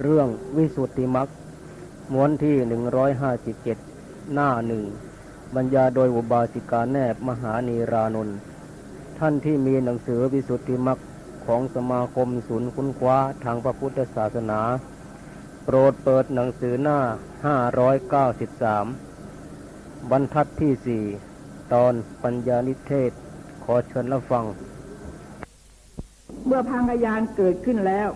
เรื่องวิสุทธิมักม้วนที่หนึ่งร้อยห้าสิบเจ็ดหน้าหนึ่งบรรยาโดยอุบาสิกาแนบมหานีรานนท์ท่านที่มีหนังสือวิสุทธิมักของสมาคมศูนย์คุ้นคว้าทางพระพุทธศาสนา โปรดเปิดหนังสือหน้าห้าร้อยเก้าสิบสามบรรทัดที่สี่ตอนปัญญานิเทศ ขอเชิญรับฟัง เมื่อพังกยานเกิดขึ้นแล้ว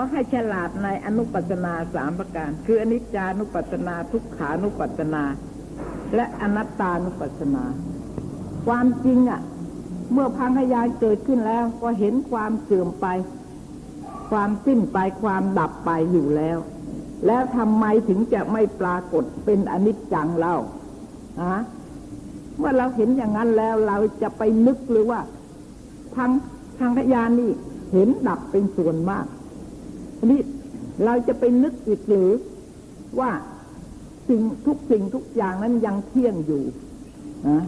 ก็ให้ฉลาดในอนุปัสนาสามประการ คืออนิจจานุปัสนาทุกขานุปัสนา และอนัตตานุปัสนา ความจริงอะ เมื่อพังกยานเกิดขึ้นแล้ว ก็เห็นความเสื่อมไป ความสิ้นไปความดับไปอยู่แล้ว แล้วทำไมถึงจะไม่ปรากฏเป็นอนิจจังเล่าฮะเมื่อเราเห็นอย่างนั้นแล้วเราจะไปนึกหรือว่าทางทางพยานนี่เห็นดับเป็นส่วนมาก นี้เราจะไปนึกอีกหรือว่าสิ่งทุกสิ่งทุกอย่างนั้นยังเที่ยงอยู่นะ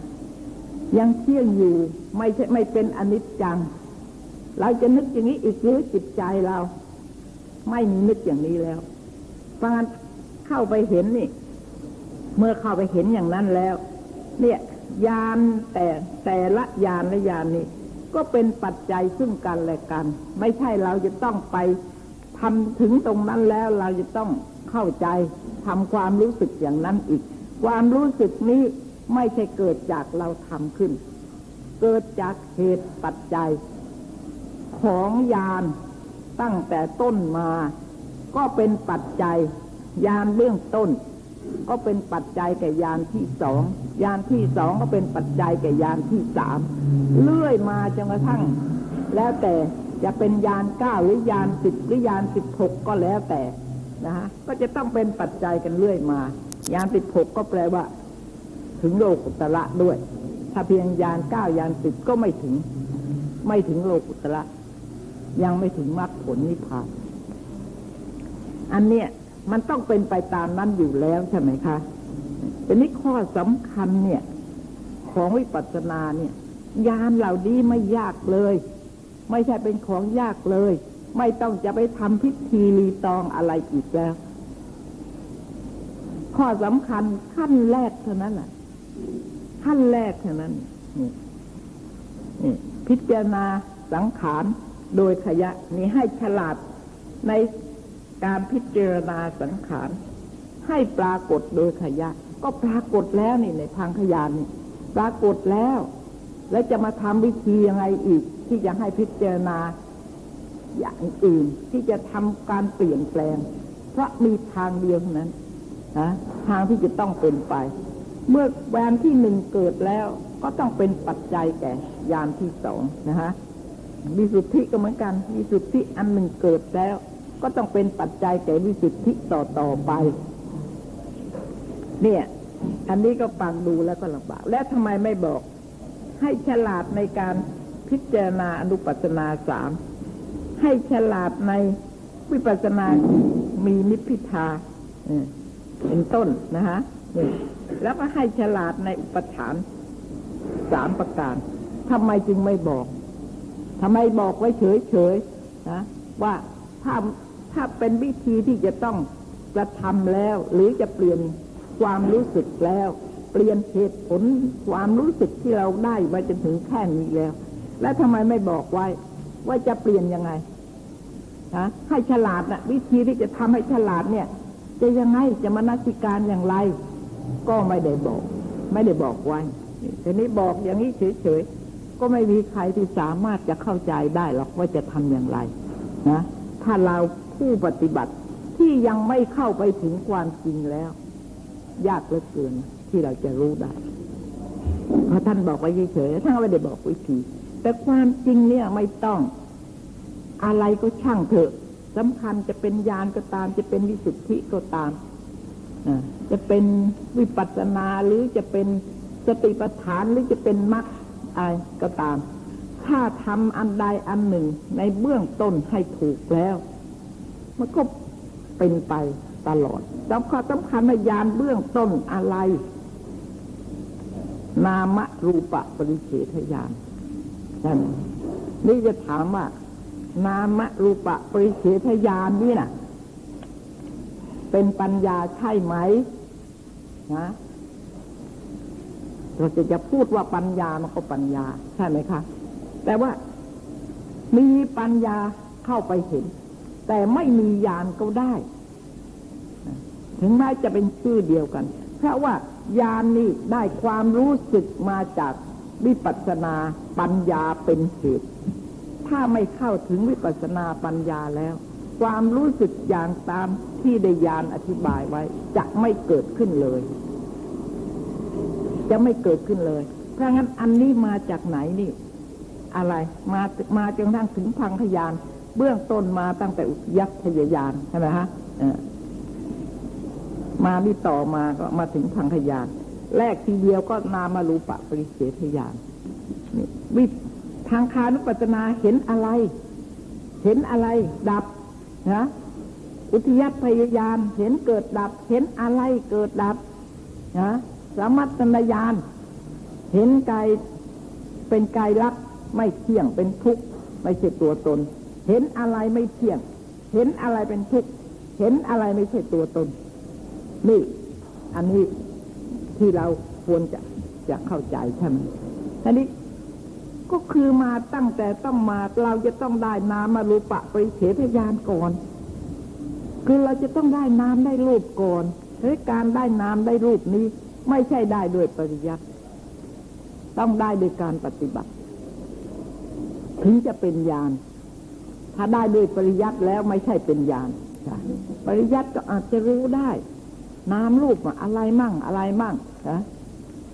ยังเที่ยงอยู่ไม่ใช่ไม่เป็นอนิจจัง เราจะนึกอย่างนี้อีกหรือจิตใจเรา ไม่มีนึกอย่างนี้แล้วเพราะงั้นเข้าไปเห็นนี่ เมื่อเข้าไปเห็นอย่างนั้นแล้ว เนี่ยยานแต่แต่ละยานละยานนี้ ก็เป็นปัจจัยซึ่งกันและกัน ไม่ใช่เราจะต้องไป ทำถึงตรงนั้นแล้วเราจะต้องเข้าใจทำความรู้สึกอย่างนั้นอีก ความรู้สึกนี้ไม่ใช่เกิดจากเราทำขึ้น เกิดจากเหตุปัจจัย ของยานตั้งแต่ต้นมา ก็เป็นปัจจัย ยานเบื้องต้น ก็เป็นปัจจัยแก่ยานที่สองยานที่สองก็เป็นปัจจัยแก่ยานที่สามเลื่อยมาจนกระทั่ง แล้วแต่ จะเป็นยานเก้าหรือยานสิบหรือยานสิบหกก็แล้วแต่นะฮะก็จะต้องเป็นปัจจัยกันเรื่อยมา ยานสิบหกก็แปลว่า ถึงโลกุตระด้วย ถ้าเพียงยานเก้ายานสิบก็ไม่ถึง ไม่ถึงโลกุตระยังไม่ถึงมรรคผลนิพพานอันเนี้ยมันต้องเป็นไปตามนั้นอยู่แล้วใช่ไหมคะแต่นี้ข้อสำคัญเนี่ย ของวิปัสสนาเนี่ย ยานเหล่านี้ไม่ยากเลย ไม่ใช่เป็นของยากเลย ไม่ต้องจะไปทำพิธีรีตองอะไรอีกแล้ว ข้อสำคัญขั้นแรกเท่านั้นแหละขั้นแรกเท่านั้นนี่พิจารณาสังขารโดยขยะนี่ให้ฉลาดในการพิจารณาสังขารให้ปรากฏโดยขยะ ก็ปรากฏแล้วนี่ในพังขยานนี่ปรากฏแล้ว แล้วจะมาทำวิธียังไงอีก ที่จะให้พิจารณาอย่างอื่นที่จะทำการเปลี่ยนแปลง เพราะมีทางเดียวเท่านั้นนะทางที่จะต้องเป็นไป เมื่อแวนที่หนึ่งเกิดแล้วก็ต้องเป็นปัจจัยแก่ยานที่สองนะฮะวิสุทธิก็เหมือนกันวิสุทธิอันหนึ่งเกิดแล้ว ก็ต้องเป็นปัจจัยแก่วิสุทธิต่อต่อไป เนี่ย อันนี้ก็ฟังดูแล้วก็ลำบากแล้วทำไมไม่บอก ให้ฉลาดในการพิจารณาอนุปัสนาสามให้ฉลาดในวิปัสนามีนิพพิทาเป็นต้นนะฮะนี่แล้วก็ให้ฉลาดในอุปทานสามประการทำไมจึงไม่บอกทำไมบอกไว้เฉยๆนะว่าถ้าถ้าเป็นวิธีที่จะต้องกระทำแล้ว หรือจะเปลี่ยนความรู้สึกแล้ว เปลี่ยนเหตุผลความรู้สึกที่เราได้มาจนถึงแค่นี้แล้ว แล้วทำไมไม่บอกไว้ ว่าจะเปลี่ยนยังไงฮะให้ฉลาดนะวิธีที่จะทำให้ฉลาดเนี่ย จะยังไงจะมานสิการอย่างไร ก็ไม่ได้บอก ไม่ได้บอกไว้ทีนี้บอกอย่างนี้เฉยๆก็ไม่มีใครที่สามารถจะเข้าใจได้หรอกว่าจะทำอย่างไรนะถ้าเราผู้ปฏิบัติที่ยังไม่เข้าไปถึงความจริงแล้ว ยากเหลือเกิน ที่เราจะรู้ได้เพราะท่านบอกไว้เฉยๆท่านไม่ได้บอกวิธี แต่ความจริงเนี่ยไม่ต้อง อะไรก็ช่างเถอะสำคัญจะเป็นญาณก็ตาม จะเป็นวิสุทธิก็ตามจะเป็นวิปัสสนาหรือจะเป็นสติปัฏฐานหรือจะเป็นมรรคอะไรก็ตาม ถ้าทำอันใดอันหนึ่งในเบื้องต้นให้ถูกแล้ว มันก็เป็นไปตลอดสำคัญสำคัญในยานเบื้องต้นอะไร นามรูปะปริเฉทยานนั่นนี่จะถามว่า นามรูปะปริเฉทญาณนี่นะเป็นปัญญาใช่ไหมนะเราจะจะพูดว่าปัญญามันก็ปัญญา ใช่ไหมคะ แต่ว่ามีปัญญาเข้าไปเห็น แต่ไม่มีญาณก็ได้ ถึงแม้จะเป็นชื่อเดียวกัน เพราะว่า ญาณนี่ได้ความรู้สึกมาจากวิปัสสนาปัญญาเป็นเหตุ ถ้าไม่เข้าถึงวิปัสสนาปัญญาแล้ว ความรู้สึกอย่างตามที่ได้ยานอธิบายไว้ จะไม่เกิดขึ้นเลย จะไม่เกิดขึ้นเลย เพราะงั้นอันนี้มาจากไหนนี่ อะไร มามาจนทั้งถึงพังขยาน เบื้องต้นมาตั้งแต่อุยักษยยานใช่ไหมฮะ มานี่ต่อมาก็มาถึงพังขยานแรกทีเดียวก็นามารูปะปริเฉทยานนี่วิทางคานุปัจนาเห็นอะไร เห็นอะไร ดับนะอุทยัพยายานเห็นเกิดดับ เห็นอะไรเกิดดับนะสามัตนญาณเห็นกายเป็นกายรักไม่เที่ยงเป็นทุกข์ไม่ใช่ตัวตน เห็นอะไรไม่เที่ยง เห็นอะไรเป็นทุกข์เห็นอะไรไม่ใช่ตัวตน นี่ อันนี้ที่เราควรจะจะเข้าใจใช่ไหมอันนี้ก็คือมาตั้งแต่ต้องมาเราจะต้องได้นามารูปะปริเฉทญาณก่อน คือเราจะต้องได้นามได้รูปก่อนเฮ้ยการได้นามได้รูปนี้ ไม่ใช่ได้โดยปริยัติต้องได้โดยการปฏิบัติ ถึงจะเป็นญาณถ้าได้โดยปริยัติแล้วไม่ใช่เป็นญาณปริยัติก็อาจจะรู้ได้ นามรูปอะไรมั่งอะไรมั่งนะ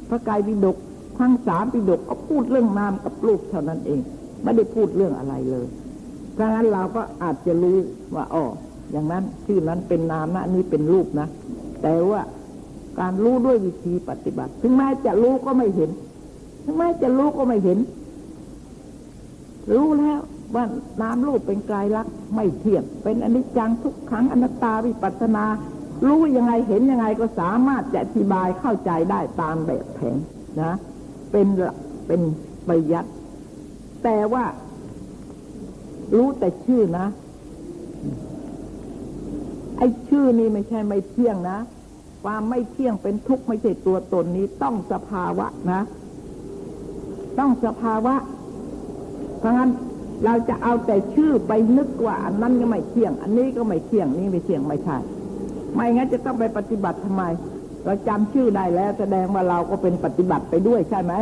พระกายปิฎกทั้งสามปิฎกก็พูดเรื่องนามกับรูปเท่านั้นเอง ไม่ได้พูดเรื่องอะไรเลยเพราะงั้นเราก็อาจจะรู้ว่าอ๋ออย่างนั้นชื่อนั้นเป็นนามนะนี่เป็นรูปนะ แต่ว่าการรู้ด้วยวิธีปฏิบัติ ถึงแม้จะรู้ก็ไม่เห็น ถึงแม้จะรู้ก็ไม่เห็น รู้แล้วว่านามรูปเป็นกายลักษณ์ไม่เที่ยงเป็นอนิจจังทุกขังอนัตตาวิปัสนา รู้ยังไงเห็นยังไงก็สามารถจะอธิบายเข้าใจได้ตามแบบแผนนะ เป็นเป็นปริยัติแต่ว่า รู้แต่ชื่อนะ ไอ้ชื่อนี้ไม่ใช่ไม่เที่ยงนะความไม่เที่ยงเป็นทุกข์ไม่ใช่ตัวตนนี้ต้องสภาวะนะ ต้องสภาวะ เพราะงั้นเราจะเอาแต่ชื่อไปนึกว่าอันนั้นก็ไม่เที่ยง อันนี้ก็ไม่เที่ยง นี่ไม่เที่ยงไม่ใช่ ไม่งั้นจะต้องไปปฏิบัติทำไม เราจำชื่อได้แล้ว แสดงว่าเราก็เป็นปฏิบัติไปด้วยใช่ไหม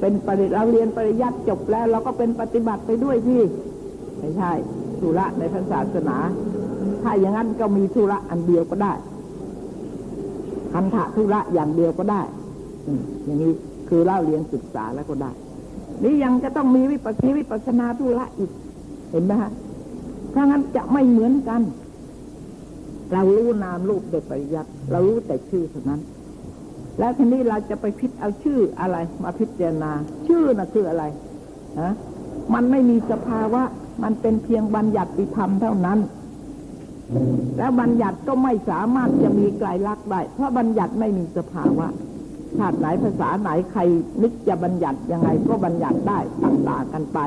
เป็นปริเราเรียนปริยัติจบแล้ว เราก็เป็นปฏิบัติไปด้วยที่ไม่ใช่สุระในศาสนา ถ้าอย่างนั้นก็มีธุระอันเดียวก็ได้คันธะธุระอย่างเดียวก็ได้อย่างนี้คือเล่าเรียนศึกษาแล้วก็ได้ นี่ยังจะต้องมีวิปัสสีวิปัสนาธุระอีก เห็นไหมฮะถ้างั้นจะไม่เหมือนกัน เรารู้นามรูปโดยปริยัติเรารู้แต่ชื่อเท่านั้น แล้วทีนี้เราจะไปพิจเอาชื่ออะไร มาพิจารณา ชื่อน่ะคืออะไรฮะมันไม่มีสภาวะ มันเป็นเพียงบัญญัติธรรมเท่านั้น แล้วบัญญัติก็ไม่สามารถจะมีไกลลักษณ์ได้ เพราะบัญญัติไม่มีสภาวะชาติไหนภาษาไหนใครนึกจะบัญญัติยังไงก็บัญญัติได้ต่างๆกันไป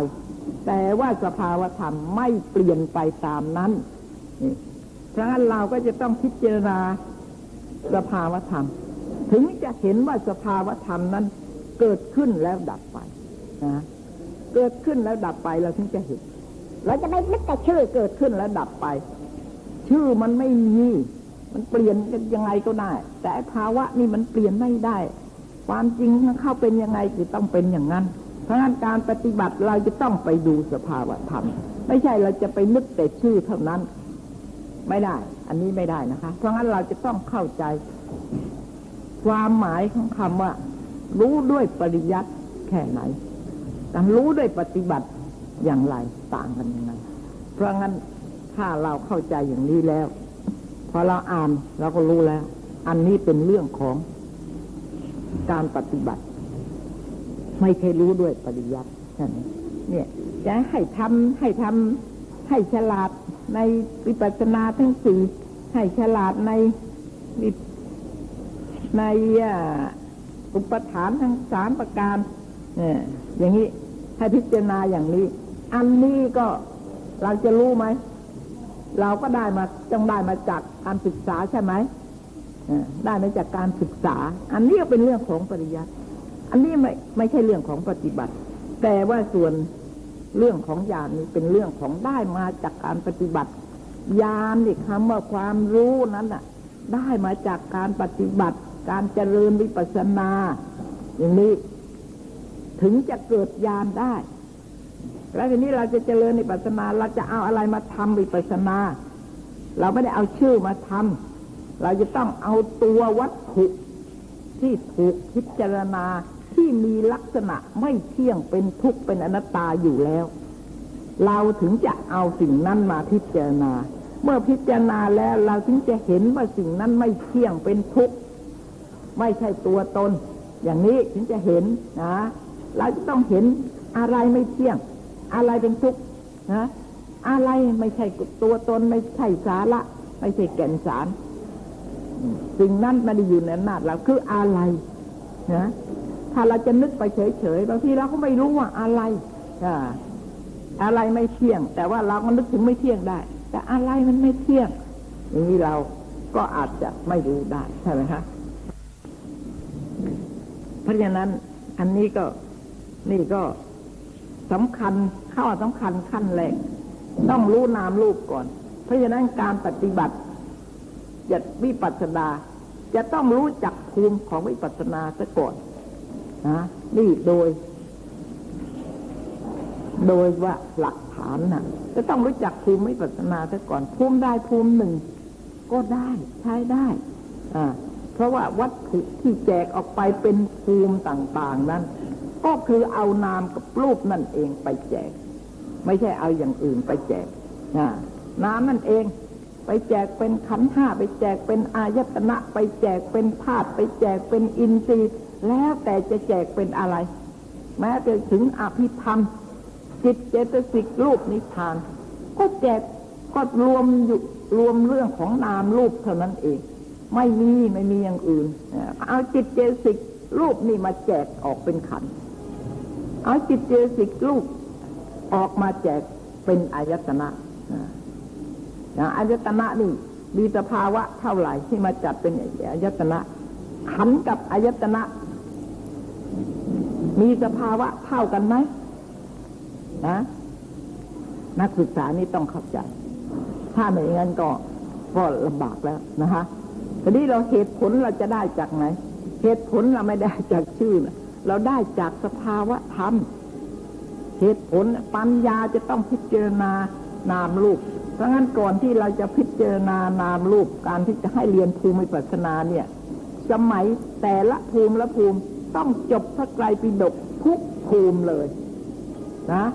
แต่ว่าสภาวธรรมไม่เปลี่ยนไปตามนั้น เพราะงั้นเราก็จะต้องพิจารณาสภาวธรรม ถึงจะเห็นว่าสภาวธรรมนั้น เกิดขึ้นแล้วดับไปนะเกิดขึ้นแล้วดับไปเราถึงจะเห็น เราจะไม่นึกแต่ชื่อเกิดขึ้นแล้วดับไป ชื่อมันไม่มีมันเปลี่ยนกันยังไงก็ได้ แต่ภาวะนี่มันเปลี่ยนไม่ได้ ความจริงมันเข้าเป็นยังไงคือต้องเป็นอย่างนั้น เพราะงั้นการปฏิบัติเราจะต้องไปดูสภาวะธรรม ไม่ใช่เราจะไปนึกแต่ชื่อเท่านั้น ไม่ได้ อันนี้ไม่ได้นะคะ เพราะงั้นเราจะต้องเข้าใจ ความหมายของคำว่า รู้ด้วยปริยัติแค่ไหนการรู้ด้วยปฏิบัติอย่างไรต่างกันยังไง เพราะงั้นถ้าเราเข้าใจอย่างนี้แล้ว พอเราอ่านเราก็รู้แล้ว อันนี้เป็นเรื่องของการปฏิบัติ ไม่เคยรู้ด้วยปริยัติช่ไหมเนี่ยจะให้ทำให้ทำ ให้ฉลาดในวิปัสสนาทั้งสี่ให้ฉลาดในในอุปทานทั้งสามประการเนี่ยอย่างนี้ให้พิจารณาอย่างนี้ อันนี้ก็เราจะรู้ไหม เราก็ได้มาต้องได้มาจากการศึกษาใช่ไหมได้มาจากการศึกษา อันนี้ก็เป็นเรื่องของปริยัติอันนี้ไม่ไม่ใช่เรื่องของปฏิบัติ แต่ว่าส่วน เรื่องของญาณนี้เป็นเรื่องของได้มาจากการปฏิบัติญาณนี่คำว่าความรู้นั้นน่ะ ได้มาจากการปฏิบัติ การเจริญวิปัสสนา อย่างนี้ ถึงจะเกิดญาณได้ แล้วทีนี้เราจะเจริญวิปัสสนา เราจะเอาอะไรมาทำวิปัสสนา เราไม่ได้เอาชื่อมาทำเราจะต้องเอาตัววัตถุที่ถูกพิจารณา ที่มีลักษณะไม่เที่ยงเป็นทุกข์เป็นอนัตตาอยู่แล้ว เราถึงจะเอาสิ่งนั้นมาพิจารณา เมื่อพิจารณาแล้วเราถึงจะเห็นว่าสิ่งนั้นไม่เที่ยงเป็นทุกข์ไม่ใช่ตัวตน อย่างนี้ถึงจะเห็นนะเราจะต้องเห็นอะไรไม่เที่ยง อะไรเป็นทุกข์นะอะไรไม่ใช่ตัวตนไม่ใช่สาระ ไม่ใช่แก่นสาร สิ่งนั้นไม่ได้อยู่ในอำนาจเราคืออะไรนะ ถ้าเราจะนึกไปเฉยๆบางทีเราก็ไม่รู้ว่าอะไรอ่าอะไรไม่เที่ยง แต่ว่าเราก็นึกถึงไม่เที่ยงได้ แต่อะไรมันไม่เที่ยงอย่างนี้เราก็อาจจะไม่รู้ได้ใช่ไหมคะเพราะฉะนั้นอันนี้ก็นี่ก็สำคัญข้อสำคัญขั้นแรกต้องรู้นามรูปก่อน เพราะฉะนั้นการปฏิบัติจะวิปัสสนาจะต้องรู้จักภูมิของวิปัสสนาซะก่อน นะนี่โดย โดยว่าหลักฐานน่ะจะต้องรู้จักภูมิวิปัสนาซะก่อน ภูมิได้ภูมิหนึ่ง ก็ได้ใช้ได้ อ่า เพราะว่าวัตถุที่แจกออกไปเป็นภูมิต่าง ๆ นั้น ก็คือเอานามกับรูปนั่นเองไปแจก ไม่ใช่เอาอย่างอื่นไปแจกน้ำนั่นเองไปแจกเป็นขันห้าไปแจกเป็นอายตนะ ไปแจกเป็นธาตุไปแจกเป็นอินทรีย์ แล้วแต่จะแจกเป็นอะไร แม้จะถึงอภิธรรม จิตเจตสิกรูปนิพพาน ก็แจกก็รวมอยู่รวมเรื่องของนามรูปเท่านั้นเอง ไม่มีไม่มีอย่างอื่น เอาจิตเจตสิกรูปนี่มาแจกออกเป็นขันเอาจิตเจตสิกรูปออกมาแจกเป็นอายตนะอายตนะนี่มีสภาวะเท่าไหร่ที่มาจัดเป็นอายตนะขันกับอายตนะ มีสภาวะเท่ากันไหมนะนักศึกษานี่ต้องเข้าใจ ถ้าไม่อย่างนั้นก็ก็ลำบากแล้วนะคะทีนี้เราเหตุผลเราจะได้จากไหน เหตุผลเราไม่ได้จากชื่อนะเราได้จากสภาวะธรรม เหตุผลปัญญาจะต้องพิจารณานามรูป เพราะงั้นก่อนที่เราจะพิจารณานามรูป การที่จะให้เรียนภูมิปัสนาเนี่ย สมัยแต่ละภูมิละภูมิ ต้องจบพระไตรปิฎกทุกภูมิเลย นะ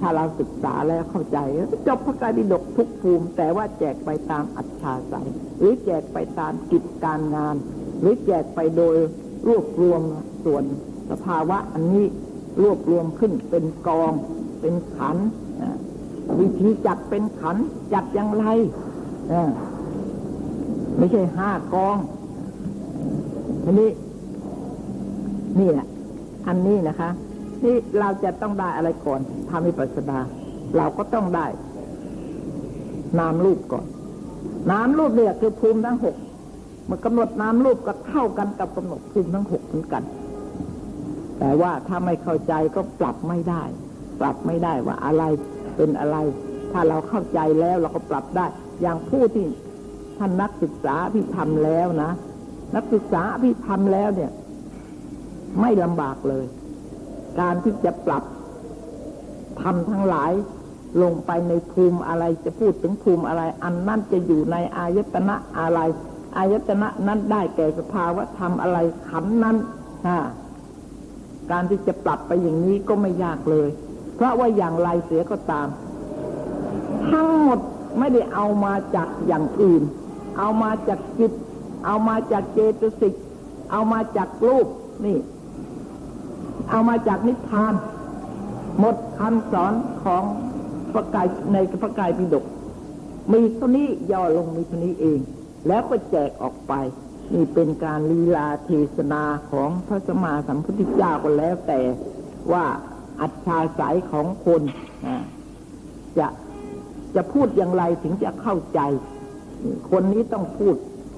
ถ้าเราศึกษาแล้วเข้าใจ จบพระไตรปิฎกทุกภูมิ แต่ว่าแจกไปตามอัจฉาสัยหรือแจกไปตามกิจการงาน หรือแจกไปโดยรวบรวมส่วนสภาวะอันนี้รวบรวมขึ้นเป็นกอง เป็นขันวิธีจัดเป็นขันจัดอย่างไรไม่ใช่ห้ากองอัน นี่แหละอันนี้นะคะ นี่เราจะต้องได้อะไรก่อนทำวิปัสสนาเราก็ต้องได้ นามรูปก่อน นามรูปเนี่ยคือภูมิทั้งหกมันกำหนดนามรูปก็เท่ากันกับกำหนดภูมิทั้งหกเหมือนกัน แต่ว่าถ้าไม่เข้าใจก็ปรับไม่ได้ ปรับไม่ได้ว่าอะไรเป็นอะไร ถ้าเราเข้าใจแล้วเราก็ปรับได้ อย่างผู้ที่ท่านนักศึกษาที่ทำแล้วนะนักศึกษาที่ทำแล้วเนี่ย ไม่ลำบากเลย การที่จะปรับทำทั้งหลายลงไปในภูมิอะไรจะพูดถึงภูมิอะไร อันนั่นจะอยู่ในอายตนะอะไร อายตนะนั้นได้แก่สภาวะธรรมอะไรขันนั้นการที่จะปรับไปอย่างนี้ก็ไม่ยากเลย เพราะว่าอย่างไรเสียก็ตาม ทั้งหมดไม่ได้เอามาจากอย่างอื่น เอามาจากจิต เอามาจากเจตสิก เอามาจากรูปนี่ เอามาจากนิพพาน หมดคำสอนของพระกายในพระกายปิฎกมีเท่านี้ย่อลงมีเท่านี้เอง แล้วก็แจกออกไป นี่เป็นการลีลาเทศนาของพระสมมาสัมพุทธเจ้าก็แล้วแต่ว่าอัจฉาสายของคนจะจะพูดอย่างไรถึงจะเข้าใจ คนนี้ต้องพูด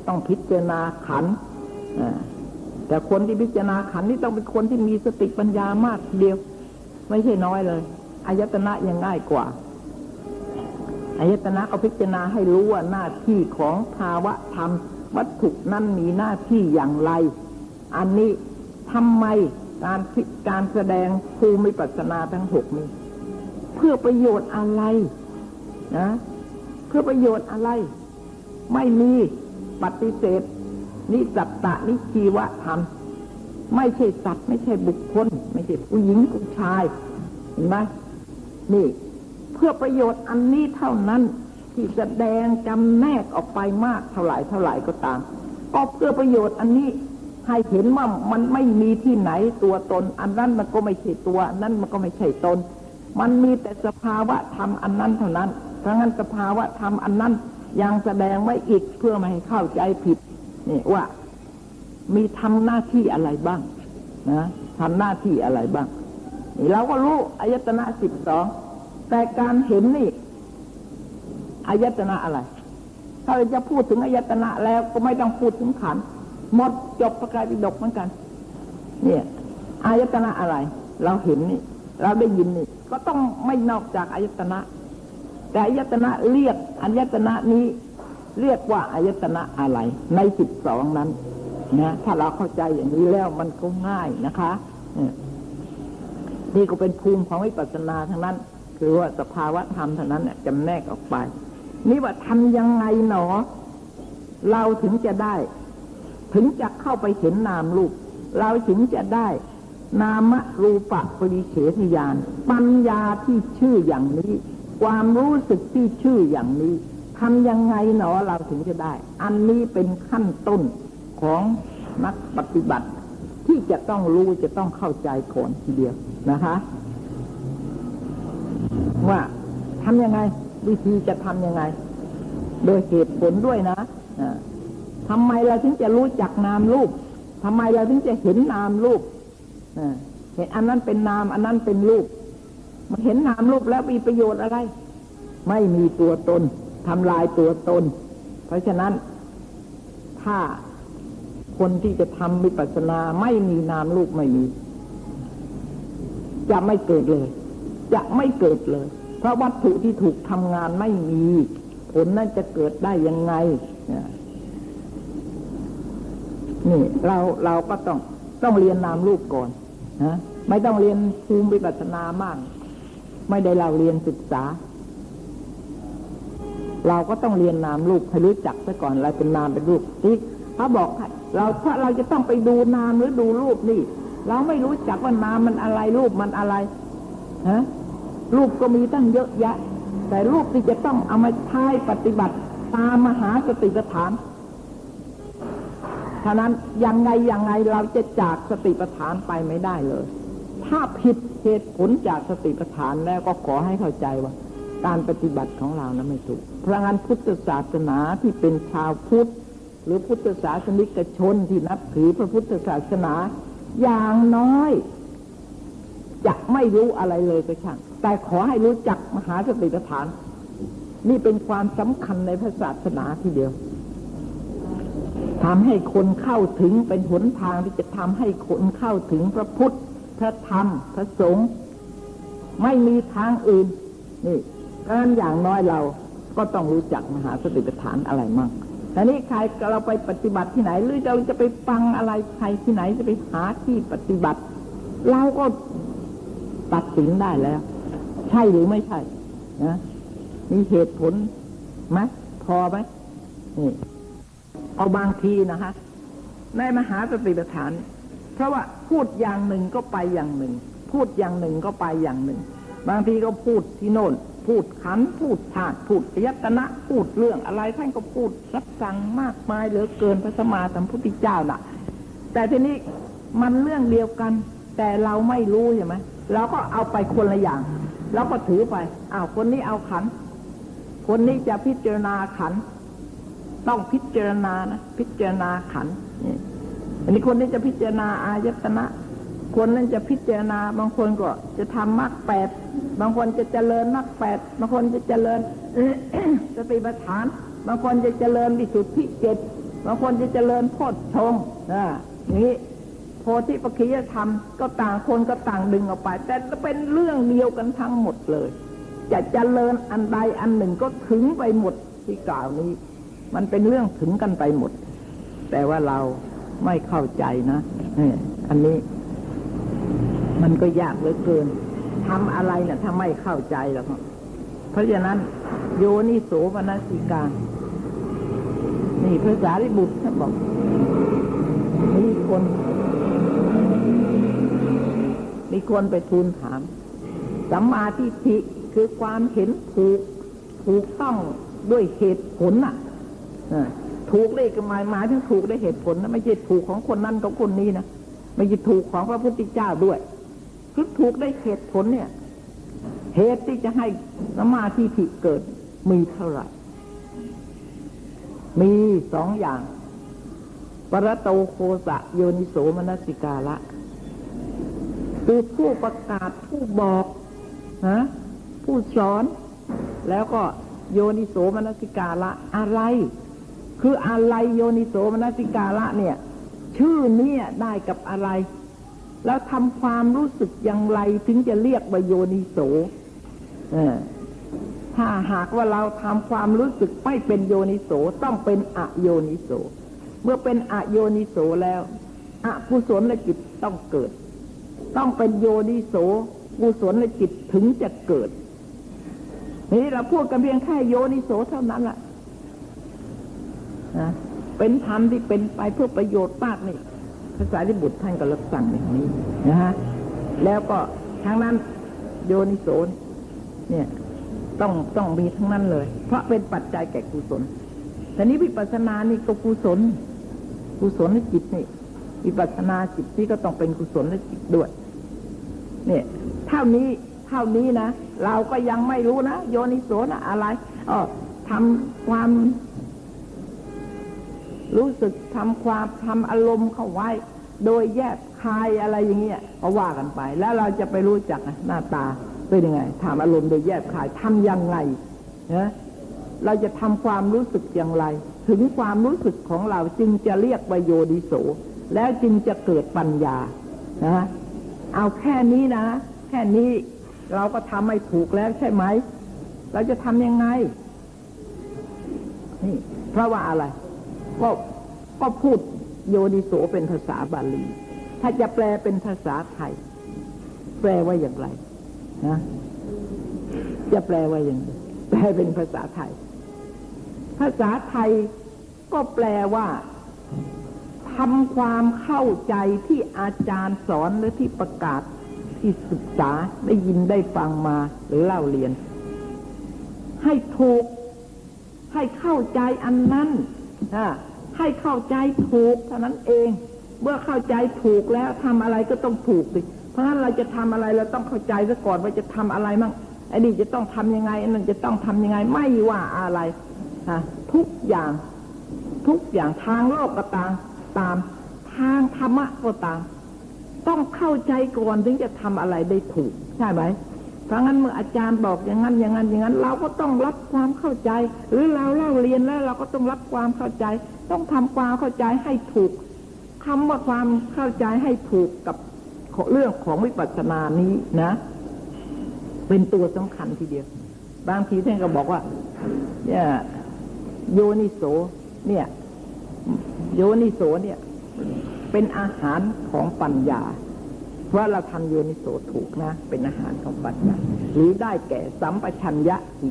ต้องพิจารณาขันอ แต่คนที่พิจารณาขันนี่ต้องเป็นคนที่มีสติปัญญามากเดียว ไม่ใช่น้อยเลยอายตนะยังง่ายกว่าอายตนะเอาพิจารณาให้รู้ว่าหน้าที่ของภาวะธรรม วัตถุนั้นมีหน้าที่อย่างไร อันนี้ทำไมการพิการแสดงภูมิปัสนาทั้งหกนี้ เพื่อประโยชน์อะไรนะ เพื่อประโยชน์อะไร ไม่มีปฏิเสธ นิสัตตะนิชีวะธรรม ไม่ใช่สัตว์ ไม่ใช่บุคคล ไม่ใช่ผู้หญิงผู้ชาย เห็นไหมนี่เพื่อประโยชน์อันนี้เท่านั้น ที่แสดงจำแนกออกไปมากเท่าไหร่เท่าไหร่ก็ตาม ก็เพื่อประโยชน์อันนี้ให้เห็นว่ามันไม่มีที่ไหนตัวตน อันนั้นมันก็ไม่ใช่ตัวอันนั้นมันก็ไม่ใช่ตน มันมีแต่สภาวะธรรมอันนั้นเท่านั้นเพราะงั้นสภาวะธรรมอันนั้นยังแสดงไว้อีกเพื่อไม่ให้เข้าใจผิด นี่ว่ามีทำหน้าที่อะไรบ้างนะทำหน้าที่อะไรบ้างนี่เราก็รู้อายตนะสิบสองแต่การเห็นนี่อายตนะอะไร ถ้าเราจะพูดถึงอายตนะแล้วก็ไม่ต้องพูดถึงขันหมดจบประกายปิฎกเหมือนกัน เนี่ยอายตนะอะไร เราเห็นนี่ เราได้ยินนี่ ก็ต้องไม่นอกจากอายตนะ แต่อายตนะเรียกอายตนะนี้ เรียกว่าอายตนะอะไร ในสิบสองนั้นนะถ้าเราเข้าใจอย่างนี้แล้วมันก็ง่ายนะคะนี่ก็เป็นภูมิของวิปัสสนาทั้งนั้น คือว่าสภาวะธรรมเท่านั้นเนี่ยจำแนกออกไป นี่ว่าทำยังไงหนอ เราถึงจะได้ ถึงจะเข้าไปเห็นนามรูป เราถึงจะได้ นามรูปะปริเฉทญาณปัญญาที่ชื่ออย่างนี้ ความรู้สึกที่ชื่ออย่างนี้ ทำยังไงหนอเราถึงจะได้ อันนี้เป็นขั้นต้นของนักปฏิบัติ ที่จะต้องรู้จะต้องเข้าใจก่อนทีเดียวนะคะ ว่าทำยังไง วิธีจะทำยังไง โดยเหตุผลด้วยนะทำไมเราถึงจะรู้จักนามรูปทำไมเราถึงจะเห็นนามรูปเห็นอันนั้นเป็นนาม อันนั้นเป็นรูปมันเห็นนามรูปแล้วมีประโยชน์อะไร ไม่มีตัวตน ทำลายตัวตน เพราะฉะนั้น ถ้าคนที่จะทำวิปัสสนาไม่มีนามรูปไม่มี จะไม่เกิดเลย จะไม่เกิดเลย เพราะวัตถุที่ถูกทำงานไม่มี ผลนั้นจะเกิดได้ยังไงนี่เราเราก็ต้องต้องเรียนนามรูปก่อนนะไม่ต้องเรียนภูมิวิปัสสนามาก ไม่ได้เราเรียนศึกษา เราก็ต้องเรียนนามรูปให้รู้จักซะก่อนอะไรเป็นนามเป็นรูปที่เขาบอกเราถ้าเราจะต้องไปดูนามหรือดูรูปนี่ เราไม่รู้จักว่านามมันอะไรรูปมันอะไรฮะรูปก็มีตั้งเยอะแยะ แต่รูปที่จะต้องเอามาใช้ปฏิบัติตามมหาสติปัฏฐานฉะนั้นยังไงยังไงเราจะจากสติปัฏฐานไปไม่ได้เลย ถ้าผิดเหตุผลจากสติปัฏฐานแล้วก็ขอให้เข้าใจว่า การปฏิบัติของเรานะไม่ถูก เพราะงั้นพุทธศาสนาที่เป็นชาวพุทธ หรือพุทธศาสนิกชนที่นับถือพระพุทธศาสนา อย่างน้อย จะไม่รู้อะไรเลยก็ช่าง แต่ขอให้รู้จักมหาสติปัฏฐาน นี่เป็นความสำคัญในพระศาสนาทีเดียวทำให้คนเข้าถึงเป็นหนทางที่จะทำให้คนเข้าถึงพระพุทธ พระธรรม พระสงฆ์ไม่มีทางอื่น นี่ การอย่างน้อยเราก็ต้องรู้จักมหาสติปัฏฐานอะไรมั่งแต่นี้ใครเราไปปฏิบัติที่ไหน หรือเราจะไปฟังอะไรใครที่ไหนจะไปหาที่ปฏิบัติ เราก็ตัดสินได้แล้ว ใช่หรือไม่ใช่นะมีเหตุผลไหมพอไหมนี่เอาบางทีนะคะในมหาสติปัฏฐาน เพราะว่าพูดอย่างหนึ่งก็ไปอย่างหนึ่ง พูดอย่างหนึ่งก็ไปอย่างหนึ่ง บางทีก็พูดที่โน่น พูดขันพูดธาตุพูดยตนะพูดเรื่องอะไร ท่านก็พูดรับสั่งมากมายเหลือเกินพระสมมาสัมพุทธเจ้าน่ะ แต่ทีนี้มันเรื่องเดียวกัน แต่เราไม่รู้ใช่ไหมเราก็เอาไปคนละอย่างเราก็ถือไปอ้าวคนนี้เอาขัน คนนี้จะพิจารณาขัน ต้องพิจารณานะพิจารณาขันนี่อันนี้คนนี้จะพิจารณาอายตนะ คนนั้นจะพิจารณาบางคนก็จะทำมรรคแปดบางคนจะเจริญมรรคแปดบางคนจะเจริญสติปัฏฐาน บางคนจะเจริญวิสุทธิเจ็ดบางคนจะเจริญโพชฌงค์นะอย่างนี้โพธิปัจจยธรรมก็ต่างคนก็ต่างดึงออกไป แต่เป็นเรื่องเดียวกันทั้งหมดเลย จะเจริญอันใดอันหนึ่งก็ถึงไปหมดที่กล่าวนี้ มันเป็นเรื่องถึงกันไปหมด แต่ว่าเราไม่เข้าใจนะนี่อันนี้ มันก็ยากเหลือเกินทำอะไรเนะ่ะถ้าไม่เข้าใจแล้วก็เพราะฉะนั้น โยนิโสมนสิการนี่พระสารีบุตรท่านบอกมีคนมีคนไปทูลถามสัมมาทิฏฐิคือความเห็นถูกถูกต้องด้วยเหตุผลน่ะถูกเลยก็หมายหมายถึงถูกด้วยเหตุผลนะไม่ใช่ถูกของคนนั้นของคนนี้นะไม่ใช่ถูกของพระพุทธเจ้าด้วย คือถูกได้เหตุผลเนี่ย เหตุที่จะให้สมาธิฐิเกิดมีเท่าไหร่ มีสองอย่าง ปรโตโคสะโยนิโสมนสิกาละคือผู้ประกาศผู้บอกฮะผู้สอน แล้วก็โยนิโสมนสิกาละอะไร คืออะไรโยนิโสมนสิกาละเนี่ย ชื่อเนี่ยได้กับอะไร แล้วทำความรู้สึกอย่างไรถึงจะเรียกว่าโยนิโสถ้าหากว่าเราทำความรู้สึกไม่เป็นโยนิโสต้องเป็นอโยนิโส เมื่อเป็นอโยนิโสแล้วอกุศลและจิตต้องเกิด ต้องเป็นโยนิโสกุศลและจิตถึงจะเกิด นี่เราพูดกันเพียงแค่โยนิโสเท่านั้นแหละนะเป็นธรรมที่เป็นไปเพื่อประโยชน์มากนี่ ภาษาที่บุตรท่านก็รับสั่งอย่างนี้นะฮะแล้วก็ทั้งนั้นโยนิโสเนี่ยต้องต้องมีทั้งนั้นเลย เพราะเป็นปัจจัยแก่กุศลแต่นี้วิปัสสนานี่ก็กุศล กุศลในจิตนี่วิปัสสนาจิตนี่ก็ต้องเป็นกุศลในจิตด้วย เนี่ย เท่านี้เท่านี้นะเราก็ยังไม่รู้นะโยนิโสนะอะไรอ๋อทำความ รู้สึกทำความทำอารมณ์เข้าไว้ โดยแยกคายอะไรอย่างเงี้ยก็ว่ากันไป แล้วเราจะไปรู้จักหน้าตาเป็นยังไงทำอารมณ์โดยแยกคายทำยังไงนะเราจะทำความรู้สึกอย่างไร ถึงความรู้สึกของเราจึงจะเรียกว่าโยดิโส แล้วจึงจะเกิดปัญญานะเอาแค่นี้นะ แค่นี้เราก็ทำไม่ถูกแล้วใช่ไหม เราจะทำยังไงนี่เพราะว่าอะไร ก็ก็พูดโยนิโสเป็นภาษาบาลี ถ้าจะแปลเป็นภาษาไทย แปลว่าอย่างไรนะจะแปลว่าอย่างไรแปลเป็นภาษาไทย ภาษาไทยก็แปลว่าทำความเข้าใจที่อาจารย์สอนหรือที่ประกาศที่ศึกษาได้ยินได้ฟังมาหรือเล่าเรียน ให้ถูกให้เข้าใจอันนั้น ให้เข้าใจถูกเท่านั้นเอง เมื่อเข้าใจถูกแล้วทำอะไรก็ต้องถูกสิเพราะฉะนั้นเราจะทำอะไรเราต้องเข้าใจซะก่อนว่าจะทำอะไรมั่งไอ้นี่จะต้องทำยังไงอันนั้นจะต้องทำยังไงไม่ว่าอะไระทุกอย่าง ทุกอย่างทางโลกก็ตามตาม ทางธรรมะก็ตาม ต้องเข้าใจก่อนถึงจะทำอะไรได้ถูก ใช่ไหม เพราะงั้นเมื่ออาจารย์บอกอย่างนั้นอย่างนั้นอย่างนั้น เราก็ต้องรับความเข้าใจ หรือเราเล่าเรียนแล้วเราก็ต้องรับความเข้าใจ ต้องทำความเข้าใจให้ถูกคำว่าความเข้าใจให้ถูกกับเรื่องของวิปัสสนานี้นะ เป็นตัวสำคัญทีเดียว บางทีท่านก็บอกว่าเนี่ยโยนิโสเนี่ย โยนิโสเนี่ย เป็นอาหารของปัญญา เพราเราทำโยนิโสถูกนะ เป็นอาหารของปัญญาหรือได้แก่สัมปชัญญะสี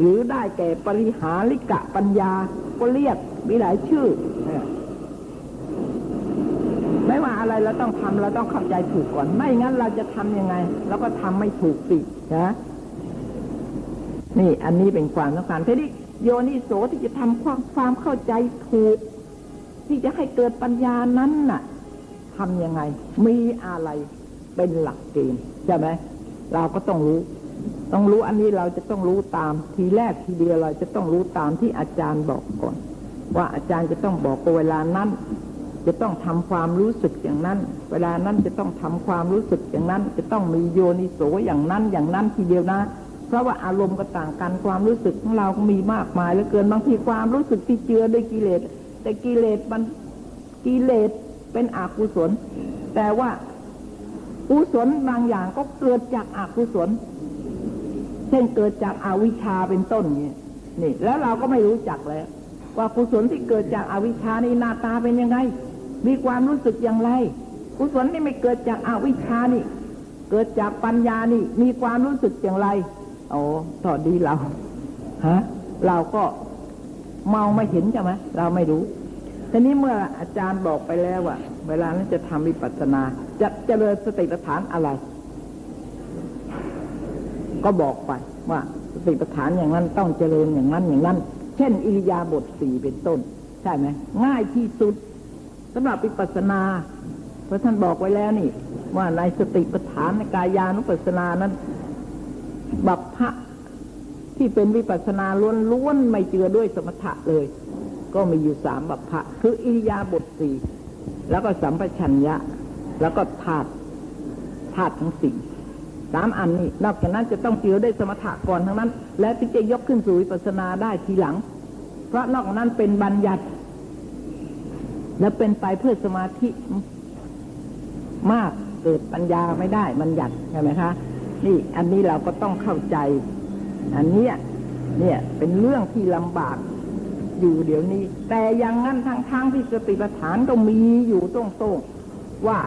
หรือได้แก่ปริหาริกะปัญญาก็เรียกมีหลายชื่อไม่ว่าอะไรเราต้องทำเราต้องเข้าใจถูกก่อน ไม่งั้นเราจะทํำยังไงเราก็ทำไม่ถูกสินะนี่อันนี้เป็นความสำคัญทีนี้โยนิโสที่จะทำความความเข้าใจถูก ที่จะให้เกิดปัญญานั้นน่ะ ทำยังไง มีอะไรเป็นหลักเกณฑ์ใช่ไหมเราก็ต้องรู้ ต้องรู้อันนี้เราจะต้องรู้ตามทีแรกทีเดียวเราจะต้องรู้ตามที่อาจารย์บอกก่อน ว่าอาจารย์จะต้องบอกเวลานั้นจะต้องทำความรู้สึกอย่างนั้น เวลานั้นจะต้องทำความรู้สึกอย่างนั้น จะต้องมีโยนิโสอย่างนั้นอย่างนั้นทีเดียวนะ เพราะว่าอารมณ์ก็ต่างกันความรู้สึกของเราก็มีมากมายเหลือเกินบางทีความรู้สึกที่เจือด้วยกิเลส แต่กิเลสมันกิเลส เป็นอกุศล แต่ว่ากุศลบางอย่างก็เกิดจากอกุศล เช่นเกิดจากอาวิชชาเป็นต้นเนี่ยนี่ แล้วเราก็ไม่รู้จักแล้ว ว่ากุศลที่เกิดจากอาวิชชานี่หน้าตาเป็นยังไง มีความรู้สึกอย่างไรกุศลที่ไม่เกิดจากอาวิชชานี่ เกิดจากปัญญานี่ มีความรู้สึกอย่างไรโอ้ต่อดีเราฮะเราก็เมาไม่เห็นใช่ไหมเราไม่รู้ ทีนี้เมื่ออาจารย์บอกไปแล้วว่าเวลานั้นจะทำวิปัสสนาจะเจริญสติปัฏฐานอะไร ก็บอกไปว่าสติปัฏฐานอย่างนั้นต้องเจริญอย่างนั้นอย่างนั้น เช่น อิริยาบถสี่เป็นต้น ใช่ไหมง่ายที่สุดสำหรับวิปัสสนา เพราะท่านบอกไว้แล้วนี่ ว่าในสติปัฏฐานในกายานุปัสสนานั้นบัพพะที่เป็นวิปัสสนาล้วนๆไม่เจือด้วยสมถะเลย ก็มีอยู่สามบัพพะคืออิริยาบถสี่แล้วก็สัมปชัญญะ แล้วก็ธาตุธาตุทั้งสี่สามอันนี้ นอกจากนั้นจะต้องเจือด้สมถะก่อนทั้งนั้น และถึงจะยกขึ้นสู่วิปัสสนาได้ทีหลัง เพราะนอกจากนั้นเป็นบัญญัติ และเป็นไปเพื่อสมาธิมากเกิดปัญญาไม่ได้บัญญัติใช่ไหมคะนี่อันนี้เราก็ต้องเข้าใจ อันเนี้ยเนี่ยเป็นเรื่องที่ลำบาก อยู่เดี๋ยวนี้ แต่อย่างนั้นทางทางที่สติปัฏฐานก็มีอยู่ตรงๆว่า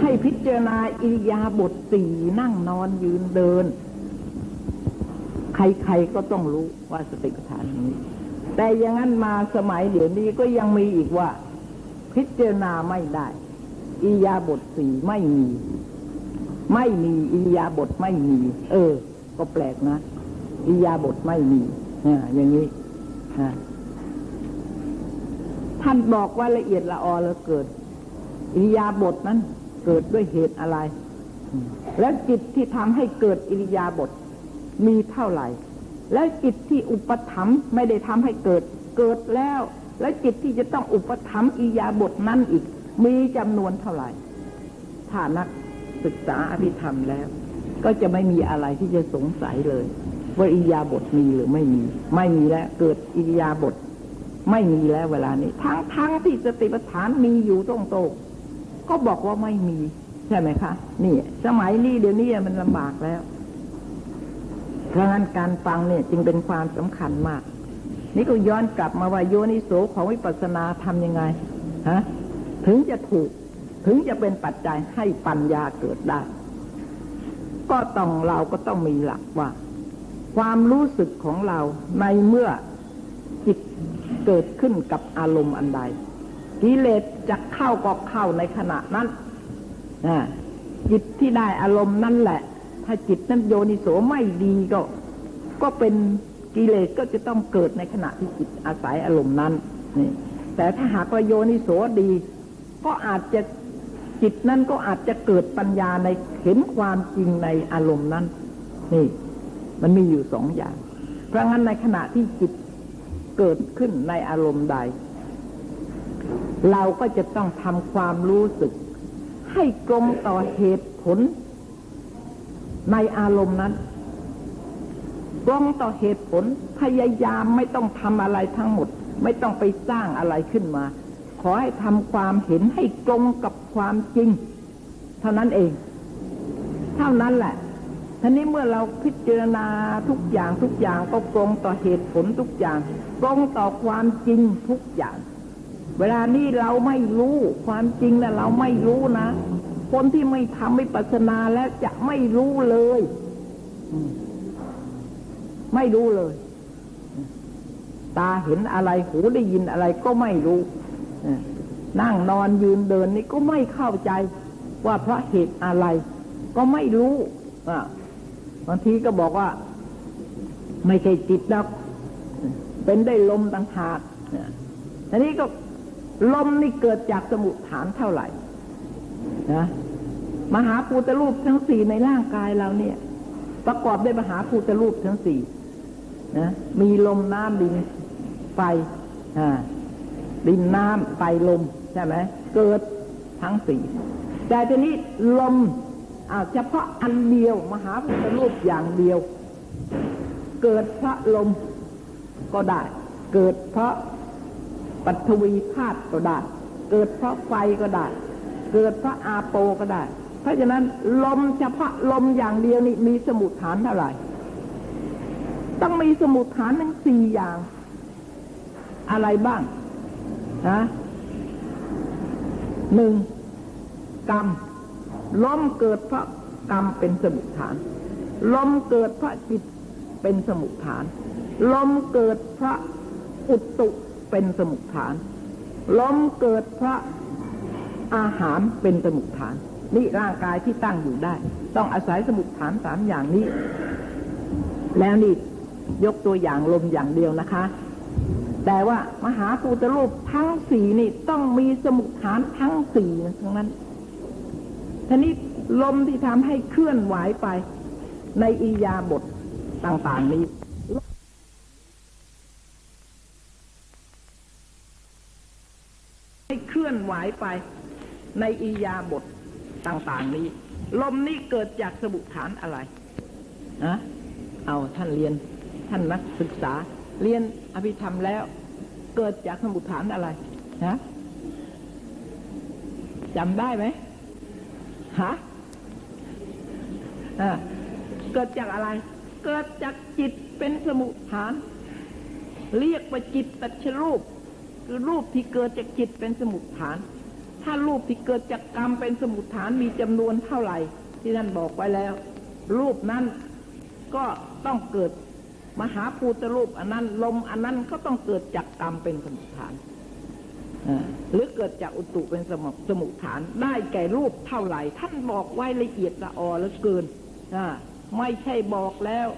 ให้พิจารณาอิริยาบถสี่นั่งนอนยืนเดิน ใครๆก็ต้องรู้ว่าสติปัฏฐานนี้ แต่อย่างนั้นมาสมัยเดี๋ยวนี้ก็ยังมีอีกว่า พิจารณาไม่ได้อิยาบถสี่ไม่มี ไม่มีอิยาบถไม่มี เออ ก็แปลกนะ อิยาบถไม่มีอย่างนี้ท่านบอกว่าละเอียดละออแล้วเกิดอิริยาบถนั้นเกิดด้วยเหตุอะไร แล้วจิตที่ทำให้เกิดอิริยาบถมีเท่าไหร่ แล้วจิตที่อุปถัมภ์ไม่ได้ทำให้เกิดเกิดแล้ว แล้วจิตที่จะต้องอุปถัมภ์อิยาบถนั้นอีก มีจำนวนเท่าไหร่ ถ้านักศึกษาอภิธรรมแล้ว ก็จะไม่มีอะไรที่จะสงสัยเลย ว่าอิยาบถมีหรือไม่มี ไม่มีแล้ว เกิดอิยาบถไม่มีแล้วเวลานี้ ทั้งทั้งที่สติปัฏฐานมีอยู่ตรงโตก็บอกว่าไม่มี ใช่ไหมคะ นี่ สมัยนี้เดี๋ยวนี้มันลำบากแล้วเพราะงั้นการฟังเนี่ยจึงเป็นความสำคัญมาก นี่ก็ย้อนกลับมาว่าโยนิโสของวิปัสสนาทำยังไงฮะถึงจะถูก ถึงจะเป็นปัจจัยให้ปัญญาเกิดได้ ก็ต้องเราก็ต้องมีหลักว่า ความรู้สึกของเราในเมื่อจิตเกิดขึ้นกับอารมณ์อันใดกิเลสจะเข้าก็เข้าในขณะนั้นจิตที่ได้อารมณ์นั่นแหละ ถ้าจิตนั้นโยนิโสไม่ดีก็ ก็เป็นกิเลสก็จะต้องเกิดในขณะที่จิตอาศัยอารมณ์นั้นนี่แต่ถ้าหากว่าโยนิโสดี ก็อาจจะจิตนั้นก็อาจจะเกิดปัญญาในเห็นความจริงในอารมณ์นั้น นี่ มันมีอยู่สองอย่าง เพราะงั้นในขณะที่จิตเกิดขึ้นในอารมณ์ใด เราก็จะต้องทำความรู้สึก ให้ตรงต่อเหตุผล ในอารมณ์นั้นตรงต่อเหตุผลพยายามไม่ต้องทำอะไรทั้งหมด ไม่ต้องไปสร้างอะไรขึ้นมา ขอให้ทำความเห็นให้ตรงกับความจริง เท่านั้นเอง เท่านั้นแหละ ทีนี้เมื่อเราพิจารณาทุกอย่างทุกอย่างก็ตรงต่อเหตุผลทุกอย่างตรงต่อความจริงทุกอย่าง เวลานี้เราไม่รู้ความจริงนะเราไม่รู้นะ คนที่ไม่ทำไม่ปัสนาแล้วจะไม่รู้เลย ไม่รู้เลย ตาเห็นอะไรหูได้ยินอะไรก็ไม่รู้นั่งนอนยืนเดินนี่ก็ไม่เข้าใจ ว่าเพราะเหตุอะไร ก็ไม่รู้อะ บางทีก็บอกว่า ไม่ใช่จิตแล้วเป็นได้ลมต่างหากทีนี้ก็ลมนี่เกิดจากสมุทฐานเท่าไหร่นะมหาภูตรูปทั้งสี่ในร่างกายเราเนี่ย ประกอบด้วยมหาภูตรูปทั้งสี่นะมีลมน้ำดินไฟอ่าดินน้ำไฟลมใช่ไหมเกิดทั้งสี่แต่ทีนี้ลม อาเฉพาะอันเดียวมหาพุทธรูปอย่างเดียว เกิดเพราะลมก็ได้ เกิดเพราะปัทวีธาตุก็ได้ เกิดเพราะไฟก็ได้ เกิดเพราะอาโปก็ได้ เพราะฉะนั้นลมเฉพาะลมอย่างเดียวนี่มีสมุดฐานเท่าไหร่ ต้องมีสมุดฐานทั้งสี่อย่าง อะไรบ้างนะหนึ่งกรรม ลมเกิดพระกรรมเป็นสมุดฐาน ลมเกิดพระจิตเป็นสมุดฐาน ลมเกิดพระอุตุเป็นสมุดฐาน ลมเกิดพระอาหารเป็นสมุดฐาน นี่ร่างกายที่ตั้งอยู่ได้ ต้องอาศัยสมุดฐานสามอย่างนี้ แล้วนี่ยกตัวอย่างลมอย่างเดียวนะคะ แต่ว่ามหาภูตรูปทั้งสี่นี่ต้องมีสมุดฐานทั้งสี่ทั้งนั้น ทีนี้ลมที่ทำให้เคลื่อนไหวไป ในอียาบทต่างๆนี้ให้เคลื่อนไหวไป ในอียาบทต่างๆนี้ ลมนี้เกิดจากสมุฐานอะไรนะเอาท่านเรียนท่านนักศึกษา เรียนอภิธรรมแล้ว เกิดจากสมุฐานอะไรนะจำได้ไหม ฮะเกิดจากอะไร เกิดจากจิตเป็นสมุดฐาน เรียกว่าจิตตัชรูป คือรูปที่เกิดจากจิตเป็นสมุดฐาน ถ้ารูปที่เกิดจากกรรมเป็นสมุดฐานมีจำนวนเท่าไหร่ ที่ท่านบอกไว้แล้ว รูปนั้นก็ต้องเกิดมหาภูตรูปอันนั้นลมอันนั้นก็ต้องเกิดจากกรรมเป็นสมุดฐาน หรือเกิดจากอุตุเป็นสมุสมุฐาน ได้แก่รูปเท่าไหร่ ท่านบอกไว้ละเอียดละออเหลือเกินไม่ใช่บอกแล้ว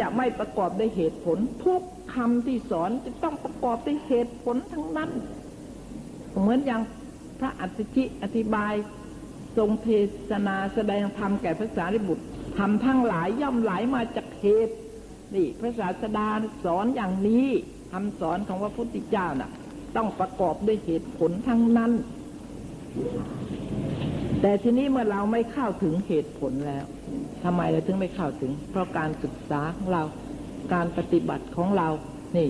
จะไม่ประกอบด้วยเหตุผล ทุกคำที่สอนจะต้องประกอบด้วยเหตุผลทั้งนั้น เหมือนอย่างพระอัศจิอธิบาย ทรงเทศนาแสดงธรรมแก่พระสารีบุตรทำทั้งหลายย่อมไหลมาจากเหตุนี่พระศาสดาสอนอย่างนี้คำสอนของพระพุทธเจ้าน่ะ ต้องประกอบด้วยเหตุผลทั้งนั้น แต่ทีนี้เมื่อเราไม่เข้าถึงเหตุผลแล้วทำไมเราถึงไม่เข้าถึง เพราะการศึกษาของเราการปฏิบัติของเรา นี่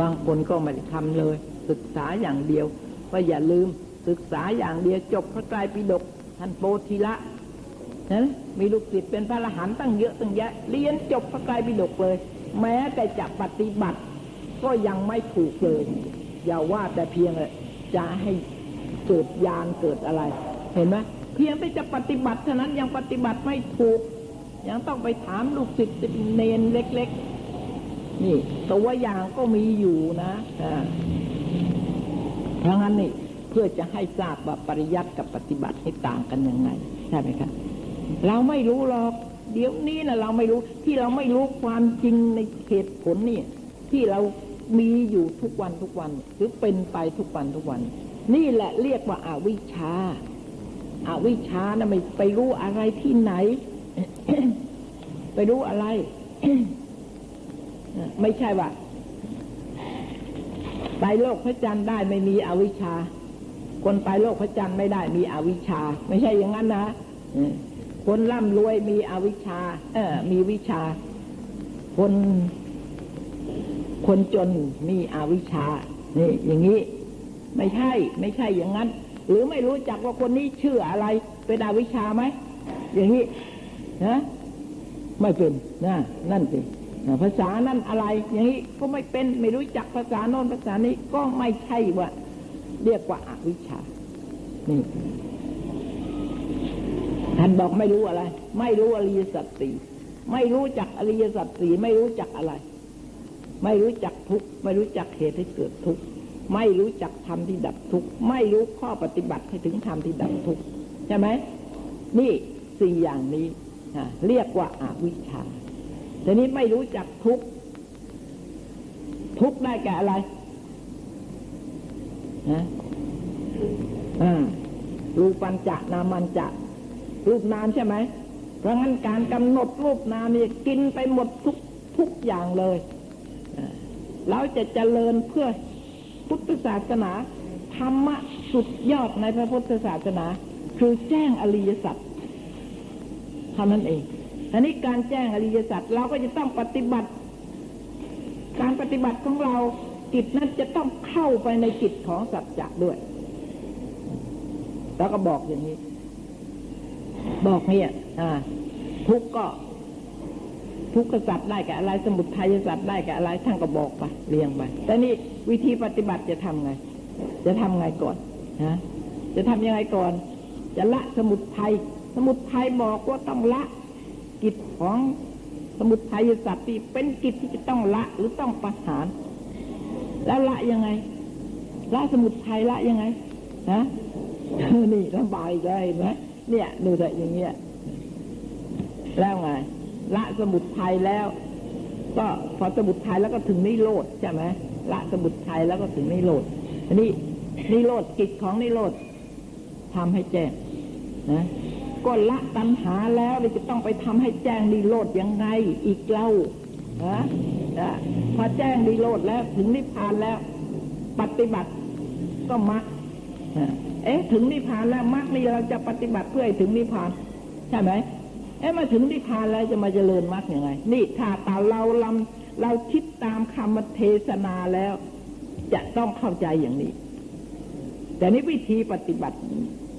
บางคนก็ไม่ได้ทำเลย ศึกษาอย่างเดียวว่าอย่าลืม ศึกษาอย่างเดียวจบพระไตรปิฎกท่านโปธิละนะมีลูกศิษย์เป็นพระอรหันต์ตั้งเยอะตั้งแยะ เรียนจบพระไตรปิฎกเลย แม้แต่จะปฏิบัติ ก็ยังไม่ถูกเลยอย่าว่าแต่เพียงจะให้เกิดญาณเกิดอะไร เห็นไหมเพียงแต่จะปฏิบัติเท่านั้นยังปฏิบัติไม่ถูก ยังต้องไปถามลูกศิษย์เนนเล็ก ๆ นี่ตัวอย่างก็มีอยู่นะอ่าเพราะงั้นนี่เพื่อจะให้ทราบว่าปริยัติกับปฏิบัติให้ต่างกันยังไงใช่ไหมครับเราไม่รู้หรอกเดี๋ยวนี้นะเราไม่รู้ที่เราไม่รู้ความจริงในเหตุผลนี่ที่เรา มีอยู่ทุกวันทุกวัน หรือเป็นไปทุกวันทุกวัน นี่แหละเรียกว่าอาวิชชาอาวิชชานะไม่ไปรู้อะไรที่ไหน ไปรู้อะไร ไม่ใช่ว่าไปโลกพระจันทร์ได้ไม่มีอวิชชา คนไปโลกพระจันทร์ไม่ได้มีอวิชชา ไม่ใช่อย่างนั้นนะคนร่ำรวยมีอวิชชา เออมีวิชา คน คนจนมีอวิชชา นี่ อย่างนี้ ไม่ใช่ ไม่ใช่อย่างนั้น หรือไม่รู้จักว่าคนนี้ชื่ออะไร เป็นอวิชชาไหม อย่างนี้นะไม่เป็นนะนั่นสิภาษานั่นอะไร อย่างนี้ก็ไม่เป็นไม่รู้จักภาษาโน้นภาษานี้ก็ไม่ใช่ว่า เรียกว่าอาวิชชา นี่ท่านบอกไม่รู้อะไร ไม่รู้อริยสัจสี่ไม่รู้จักอริยสัจสี่ไม่รู้จักอะไร ไม่รู้จักทุกข์ไม่รู้จักเหตุให้เกิดทุกข์ไม่รู้จักธรรมที่ดับทุกข์ไม่รู้ข้อปฏิบัติให้ถึงธรรมที่ดับทุกข์ใช่ไหมนี่สี่อย่างนี้เรียกว่าอาวิชชาทีนี้ไม่รู้จักทุกข์ทุกข์ได้แก่อะไรนะรูปัญจะนามันจะรูปนามใช่ไหมเพราะงั้นการกำหนดรูปนามนี่กินไปหมดทุกทุกอย่างเลย เราจะเจริญเพื่อพุทธศาสนา ธรรมะสุดยอดในพระพุทธศาสนา คือแจ้งอริยสัจเท่านั้นเองอันนี้การแจ้งอริยสัจเราก็จะต้องปฏิบัติ การปฏิบัติของเรากิจนั้นจะต้องเข้าไปในกิจของสัจจะด้วย แล้วก็บอกอย่างนี้ บอกเนี่ย อ่า ทุกก็ ทุกข์กษัตร์ได้กับอะไรสมุทัยสัตว์ได้กับอะไรท่านก็บอกไปเรียงไปแต่นี่วิธีปฏิบัติจะทำไง จะทำไงก่อนนะจะทำยังไงก่อน จะละสมุทัยสมุทัยบอกว่าต้องละกิจของสมุทัยสัตว์ที่เป็นกิจที่จะต้องละหรือต้องประหาร แล้วละยังไง ละสมุทัยละยังไงฮะนี่ลำบากอีกแล้วเห็นไหมเนี่ยดูแต่อย่างเงี้ยแล้วไง ละสมุทัยแล้ว ก็พอสมุทัยแล้วก็ถึงนิโรธใช่ไหมละสมุทัยแล้วก็ถึงนิโรธอันนี้นิโรธกิจของนิโรธทำให้แจ้งนะก็ละตัณหาแล้วเราจะต้องไปทำให้แจ้งนิโรธยังไงอีกเล่านะนะพอแจ้งนิโรธแล้วถึงนิพพานแล้ว ปฏิบัติก็มรรคเอ๊ะถึงนิพพานแล้วมรรคนี่เราจะปฏิบัติเพื่อให้ถึงนิพพาน ใช่ไหม เอ๊ะมาถึงนิพพานแล้วจะมาเจริญมรรคยังไง นี่ถ้าตาเราลำเราคิดตามคำเทศนาแล้ว จะต้องเข้าใจอย่างนี้ แต่นี้วิธีปฏิบัติ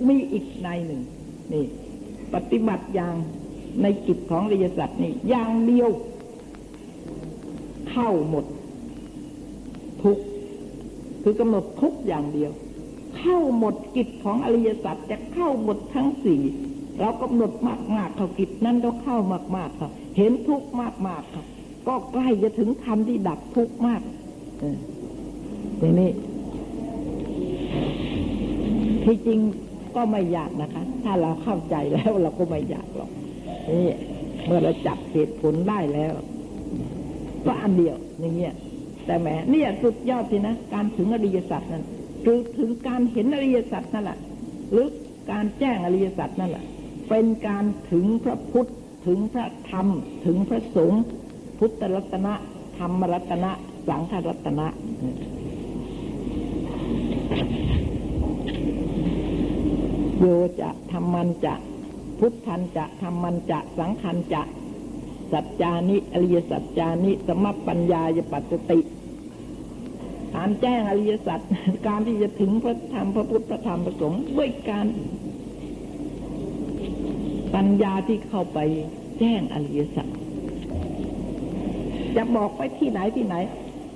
มีอีกในหนึ่ง นี่ ปฏิบัติอย่างในกิจของริยสัตว์นี่อย่างเดียว เข้าหมด ทุกคือกำหนดทุกอย่างเดียว เข้าหมดกิจของอริยสัจจะเข้าหมดทั้งสี่ เรากำหนดมากมากเขากิจนั้นก็เข้ามากมากค่ะเห็นทุกมากมากค่ะก็ใกล้จะถึงธรรมที่ดับทุกมากเออทีนี้ที่จริงก็ไม่ยากนะคะ ถ้าเราเข้าใจแล้วเราก็ไม่ยากหรอกนี่เมื่อเราจับเหตุผลได้แล้ว ก็อันเดียวอย่างเงี้ยแต่แหมเนี่ยสุดยอดสินะการถึงอริยสัจนั้นคือถึงการเห็นอริยสัจนั่นแหละหรือการแจ้งอริยสัจนั่นแหละ เป็นการถึงพระพุทธถึงพระธรรม ถึงพระสงฆ์พุทธรัตนะธรรมรัตนะ สังฆรัตนะ โยจะธรรมันจะ พุทธันจะธรรมันจะ สังขันจะ สัจจานิอริยสัจจานิสมปัญญายปัสติการแจ้งอริยสัจการที่จะถึงพระธรรมพระพุทธพระธรรมพระสงฆ์ด้วยการ ปัญญาที่เข้าไปแจ้งอริยสัจจะบอกไปที่ไหนที่ไหน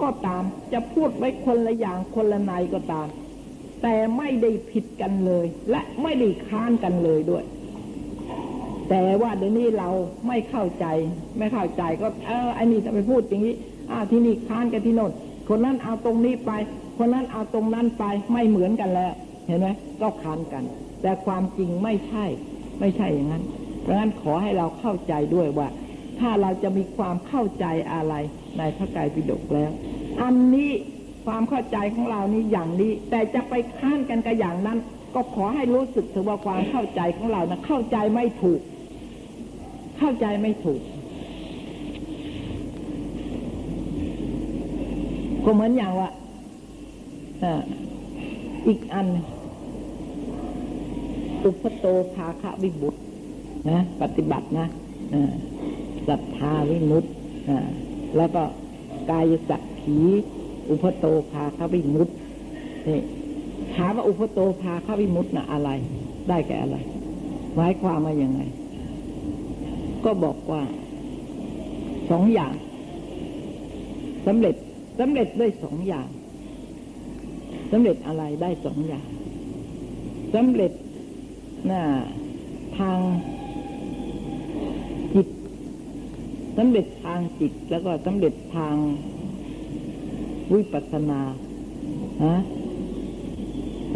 ก็ตามจะพูดไว้คนละอย่างคนละในก็ตาม แต่ไม่ได้ผิดกันเลย และไม่ได้ค้านกันเลยด้วย แต่ว่าเดี๋ยวนี้เราไม่เข้าใจ ไม่เข้าใจก็เออไอ้นี่จะไปพูดอย่างนี้อ้าที่นี่ค้านกันที่โน่นคนนั้นเอาตรงนี้ไป คนนั้นเอาตรงนั้นไปไม่เหมือนกันแล้ว เห็นไหมก็ค้านกัน แต่ความจริงไม่ใช่ ไม่ใช่อย่างนั้น เพราะฉะนั้นขอให้เราเข้าใจด้วยว่า ถ้าเราจะมีความเข้าใจอะไรในพระไตรปิฎกแล้ว อันนี้ความเข้าใจของเรานี่อย่างนี้ แต่จะไปค้านกันกับอย่างนั้น ก็ขอให้รู้สึกถึงว่าความเข้าใจของเรานะเข้าใจไม่ถูก เข้าใจไม่ถูกก็เหมือนอย่างว่าอีกอัน อุปโตภาคะวิบุตนะปฏิบัตินะศรัทธาวิมุตติแล้วก็กายสักขีอุปโตภาคะวิมุตตินี่ถามว่าอุปโตภาคะวิมุตตินะอะไร ได้แก่อะไร หมายความว่ายังไง ก็บอกว่าสองอย่างสำเร็จสำเร็จด้วยสองอย่างสำเร็จอะไรได้สองอย่างสำเร็จ ทางจิตสำเร็จทางจิตแล้วก็สำเร็จทางวิปัสสนาฮะ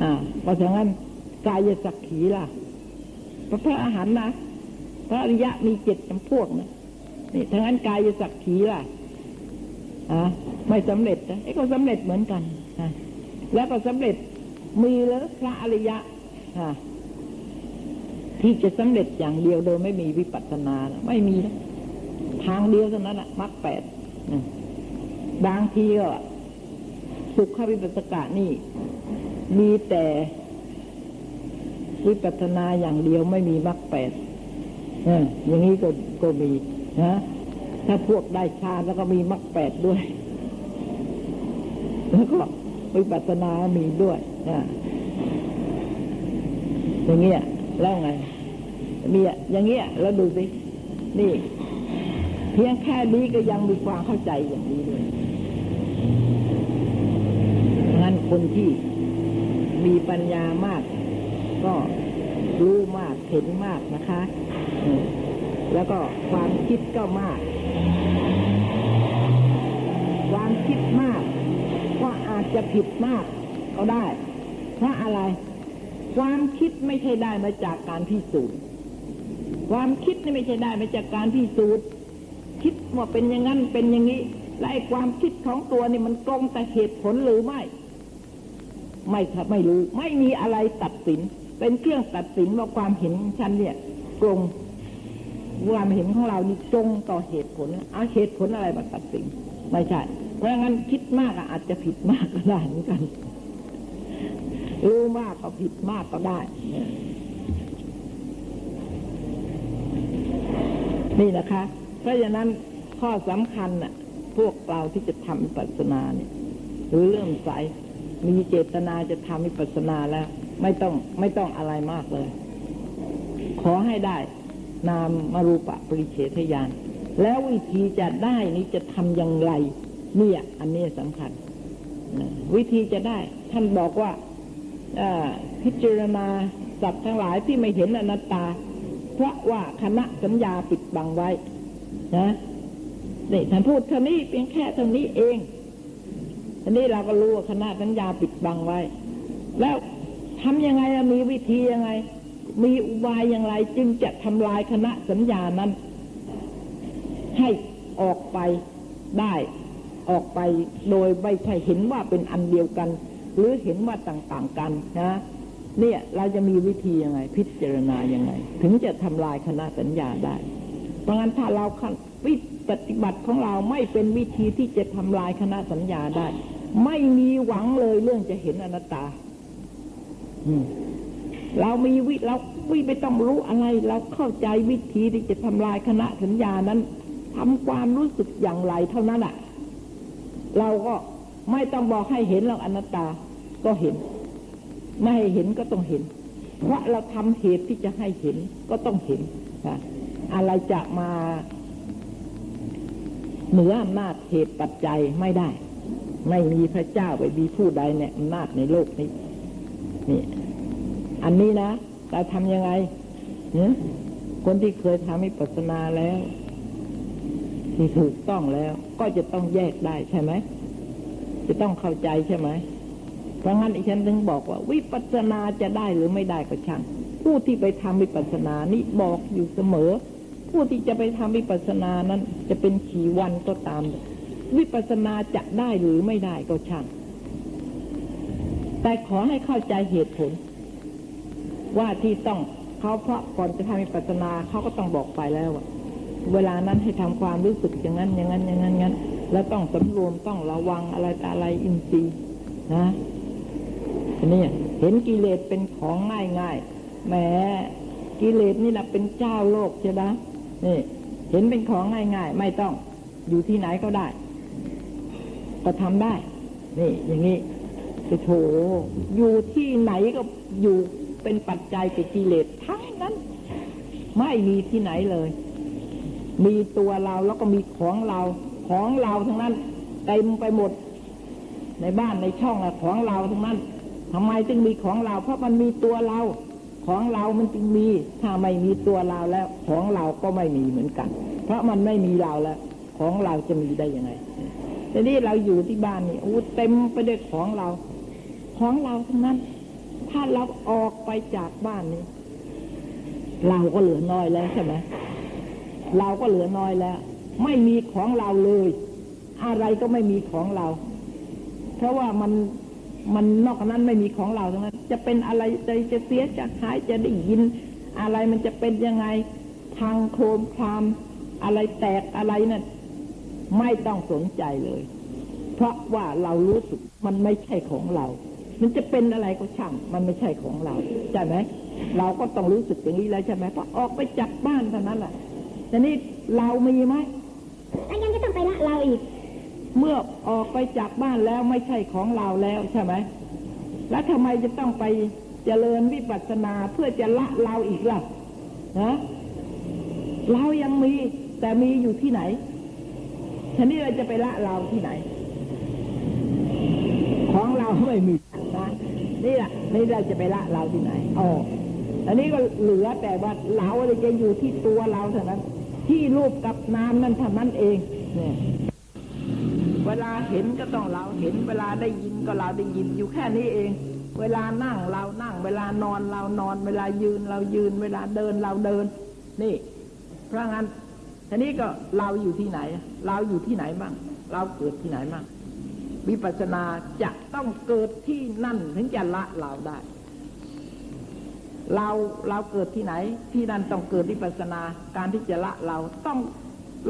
อ่าเพราะฉะนั้นกายสักขีล่ะพระพระอาหารนะพระอริยะมีเจ็ดจำพวกนะนี่ทั้งนั้นกายสักขีล่ะอ่าไม่สำเร็จนะไอ้ก็สำเร็จเหมือนกันแล้วก็สำเร็จมีแล้วพระอริยะอ่า ที่จะสำเร็จอย่างเดียวโดยไม่มีวิปัสสนานะไม่มีนะทางเดียวเท่านั้นแหละมรรคแปดบางทีก็สุขวิปัสสกะนี่ มีแต่วิปัสสนาอย่างเดียวไม่มีมรรคแปดเอออย่างนี้ก็ก็มีนะถ้าพวกได้ฌาแล้วก็มีมรรคแปดด้วย แล้วก็วิปัสสนามีด้วยนะอย่างเงี้ย แล้วไง มีอะอย่างเงี้ยแล้วดูสิ นี่ เพียงแค่นี้ก็ยังมีความเข้าใจอย่างนี้เลยงั้นคนที่มีปัญญามาก ก็รู้มากเห็นมากนะคะ แล้วก็ความคิดก็มาก ความคิดมาก ก็อาจจะผิดมากก็ได้ เพราะอะไร ความคิดไม่ใช่ได้มาจากการพิสูจน์ ความคิดนี่ไม่ใช่ได้มาจากการพิสูจน์ คิดว่าเป็นอย่างนั้นเป็นอย่างนี้ และไอ้ความคิดของตัวนี่มันตรงแต่เหตุผลหรือไม่ ไม่ครับไม่รู้ ไม่มีอะไรตัดสิน เป็นเครื่องตัดสินว่าความเห็นฉันเนี่ยตรงความเห็นของเรานี่ตรงต่อเหตุผลเอาเหตุผลอะไรมาตัดสิน ไม่ใช่ เพราะงั้นคิดมากอาจจะผิดมากก็ได้เหมือนกัน รู้มากก็ผิดมากก็ได้ นี่นะคะ เพราะฉะนั้นข้อสำคัญน่ะ พวกเราที่จะทำวิปัสนาเนี่ย หรือเริ่มใสมีเจตนาจะทำวิปัสนาแล้ว ไม่ต้องไม่ต้องอะไรมากเลย ขอให้ได้ นามมารูปะปริเฉทญาณแล้ววิธีจะได้นี้จะทำอย่างไร เนี่ย อันนี้สำคัญ วิธีจะได้ ท่านบอกว่า พิจารณาสัตว์ทั้งหลายที่ไม่เห็นอนัตตา เพราะว่าคณะสัญญาปิดบังไว้นะนี่ท่านพูดเท่านี้เพียงแค่เท่านี้เองทีนี้เราก็รู้ว่าคณะสัญญาปิดบังไว้ แล้วทำยังไงมีวิธียังไง มีอุบายอย่างไรจึงจะทำลายคณะสัญญานั้น ให้ออกไปได้ออกไปโดยไม่ใช่เห็นว่าเป็นอันเดียวกัน หรือเห็นว่าต่างๆกันนะเนี่ยเราจะมีวิธียังไง พิจารณายังไง ถึงจะทำลายคณะสัญญาได้ เพราะงั้นถ้าเราวิปฏิบัติของเราไม่เป็นวิธีที่จะทำลายคณะสัญญาได้ ไม่มีหวังเลยเรื่องจะเห็นอนัตตาเรามีวิเราวิไม่ต้องรู้อะไร เราเข้าใจวิธีที่จะทำลายคณะสัญญานั้นทำความรู้สึกอย่างไรเท่านั้นอะ เราก็ไม่ต้องบอกให้เห็นหรอกอนัตตา ก็เห็น ไม่ให้เห็นก็ต้องเห็น เพราะเราทำเหตุที่จะให้เห็นก็ต้องเห็นนะอะไรจะมาเหนืออำนาจเหตุปัจจัยไม่ได้ ไม่มีพระเจ้าไปมีผู้ใดเนี่ยอำนาจในโลกนี้นี่อันนี้นะเราทำยังไงเนี่ยคนที่เคยทำวิปัสสนาแล้ว ที่ถูกต้องแล้ว ก็จะต้องแยกได้ใช่ไหมจะต้องเข้าใจใช่ไหม เพราะงั้นอีฉันถึงบอกว่า วิปัสสนาจะได้หรือไม่ได้ก็ช่างผู้ที่ไปทำวิปัสสนานี่บอกอยู่เสมอ ผู้ที่จะไปทำวิปัสสนานั้นจะเป็นขี่วันก็ตาม วิปัสสนาจะได้หรือไม่ได้ก็ช่างแต่ขอให้เข้าใจเหตุผล ว่าที่ต้องเขาเพราะก่อนจะทำวิปัสสนาเขาก็ต้องบอกไปแล้วว่าเวลานั้นให้ทำความรู้สึกอย่างนั้นอย่างนั้นอย่างนั้นงั้นแล้วต้องสำรวมต้องระวังอะไรแต่อะไรอินทรีย์นะ อันนี้เห็นกิเลสเป็นของง่ายง่ายแหมกิเลสนี่แหละเป็นเจ้าโลกใช่ไหมนี่ เห็นเป็นของง่ายง่ายไม่ต้องอยู่ที่ไหนก็ได้ ก็ทำได้ นี่ อย่างนี้โถอยู่ที่ไหนก็อยู่เป็นปัจจัยกับกิเลสทั้งนั้น ไม่มีที่ไหนเลย มีตัวเราแล้วก็มีของเราของเราทั้งนั้นเต็มไปหมด ในบ้านในช่องอะของเราทั้งนั้น ทำไมจึงมีของเรา เพราะมันมีตัวเรา ของเรามันจึงมี ถ้าไม่มีตัวเราแล้ว ของเราก็ไม่มีเหมือนกัน เพราะมันไม่มีเราแล้ว ของเราจะมีได้ยังไงทีนี้เราอยู่ที่บ้านนี่อู้เต็มไปด้วยของเรา ของเราทั้งนั้น ถ้าเราออกไปจากบ้านนี้ เราก็เหลือน้อยแล้วใช่ไหมเราก็เหลือน้อยแล้ว ไม่มีของเราเลย อะไรก็ไม่มีของเรา เพราะว่ามัน มันนอกนั้นไม่มีของเราทั้งนั้น จะเป็นอะไรจะจะเสียจะหายจะได้ยิน อะไรมันจะเป็นยังไงทางโครมครามอะไรแตกอะไรนั่นไม่ต้องสนใจเลย เพราะว่าเรารู้สึกมันไม่ใช่ของเรา มันจะเป็นอะไรก็ช่าง มันไม่ใช่ของเราใช่ไหมเราก็ต้องรู้สึกอย่างนี้แล้วใช่ไหมเพราะออกไปจากบ้านเท่านั้นแหละแต่นี่เรามีไหมแล้วยังจะต้องไปละเราอีก เมื่อออกไปจากบ้านแล้วไม่ใช่ของเราแล้วใช่ไหม แล้วทำไมจะต้องไปเจริญวิปัสสนาเพื่อจะละเราอีกล่ะนะเรายังมีแต่มีอยู่ที่ไหนทีนี้เราจะไปละเราที่ไหน ของเราไม่มีนะนี่แหละนี่เราจะไปละเราที่ไหนอ๋ออันนี้ก็เหลือแต่ว่าเราเลยจะอยู่ที่ตัวเราเท่านั้น ที่รูปกับนามนั่นเท่านั้นเองเนี่ย เวลาเห็นก็ต้องเราเห็น เวลาได้ยินก็เราได้ยินอยู่แค่นี้เอง เวลานั่งเรานั่ง เวลานอนเรานอน เวลายืนเรายืน เวลาเดินเราเดิน นี่ เพราะงั้นทีนี้ก็เราอยู่ที่ไหน เราอยู่ที่ไหนบ้าง เราเกิดที่ไหนบ้างวิปัสสนาจะต้องเกิดที่นั่นถึงจะละเราได้ เราเราเกิดที่ไหน ที่นั่นต้องเกิดวิปัสสนา การที่จะละเราต้อง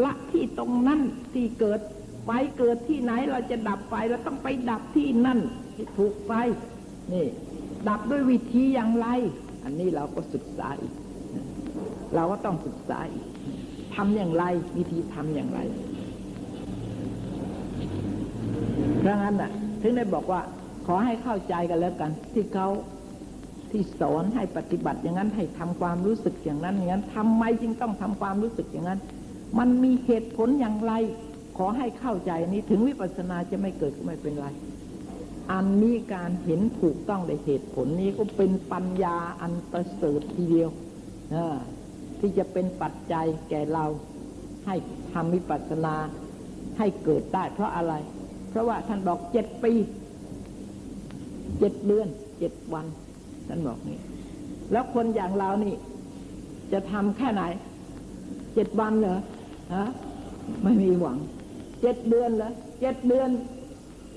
ละที่ตรงนั้นที่เกิด ไฟเกิดที่ไหนเราจะดับไฟเราต้องไปดับที่นั่นที่ถูกไฟนี่ ดับด้วยวิธีอย่างไร อันนี้เราก็ศึกษาอีก เราก็ต้องศึกษาอีกทำอย่างไร วิธีทำอย่างไรเพราะงั้นน่ะ ถึงได้บอกว่า ขอให้เข้าใจกันแล้วกัน ที่เขาที่สอนให้ปฏิบัติอย่างนั้นให้ทำความรู้สึกอย่างนั้นอย่างนั้นทำไมจึงต้องทำความรู้สึกอย่างนั้น มันมีเหตุผลอย่างไร ขอให้เข้าใจนี้ถึงวิปัสสนาจะไม่เกิดก็ไม่เป็นไร อันนี้การเห็นถูกต้องในเหตุผลนี้ก็เป็นปัญญาอันประเสริฐทีเดียวที่จะเป็นปัจจัยแก่เราให้ทำวิปัสสนาให้เกิดได้เพราะอะไร เพราะว่าท่านบอกเจ็ดปีเจ็ดเดือนเจ็ดวันท่านบอกนี่แล้วคนอย่างเรานี่ จะทำแค่ไหนเจ็ดวันเหรอฮะไม่มีหวัง เจ็ดเดือนเหรอเจ็ดเดือน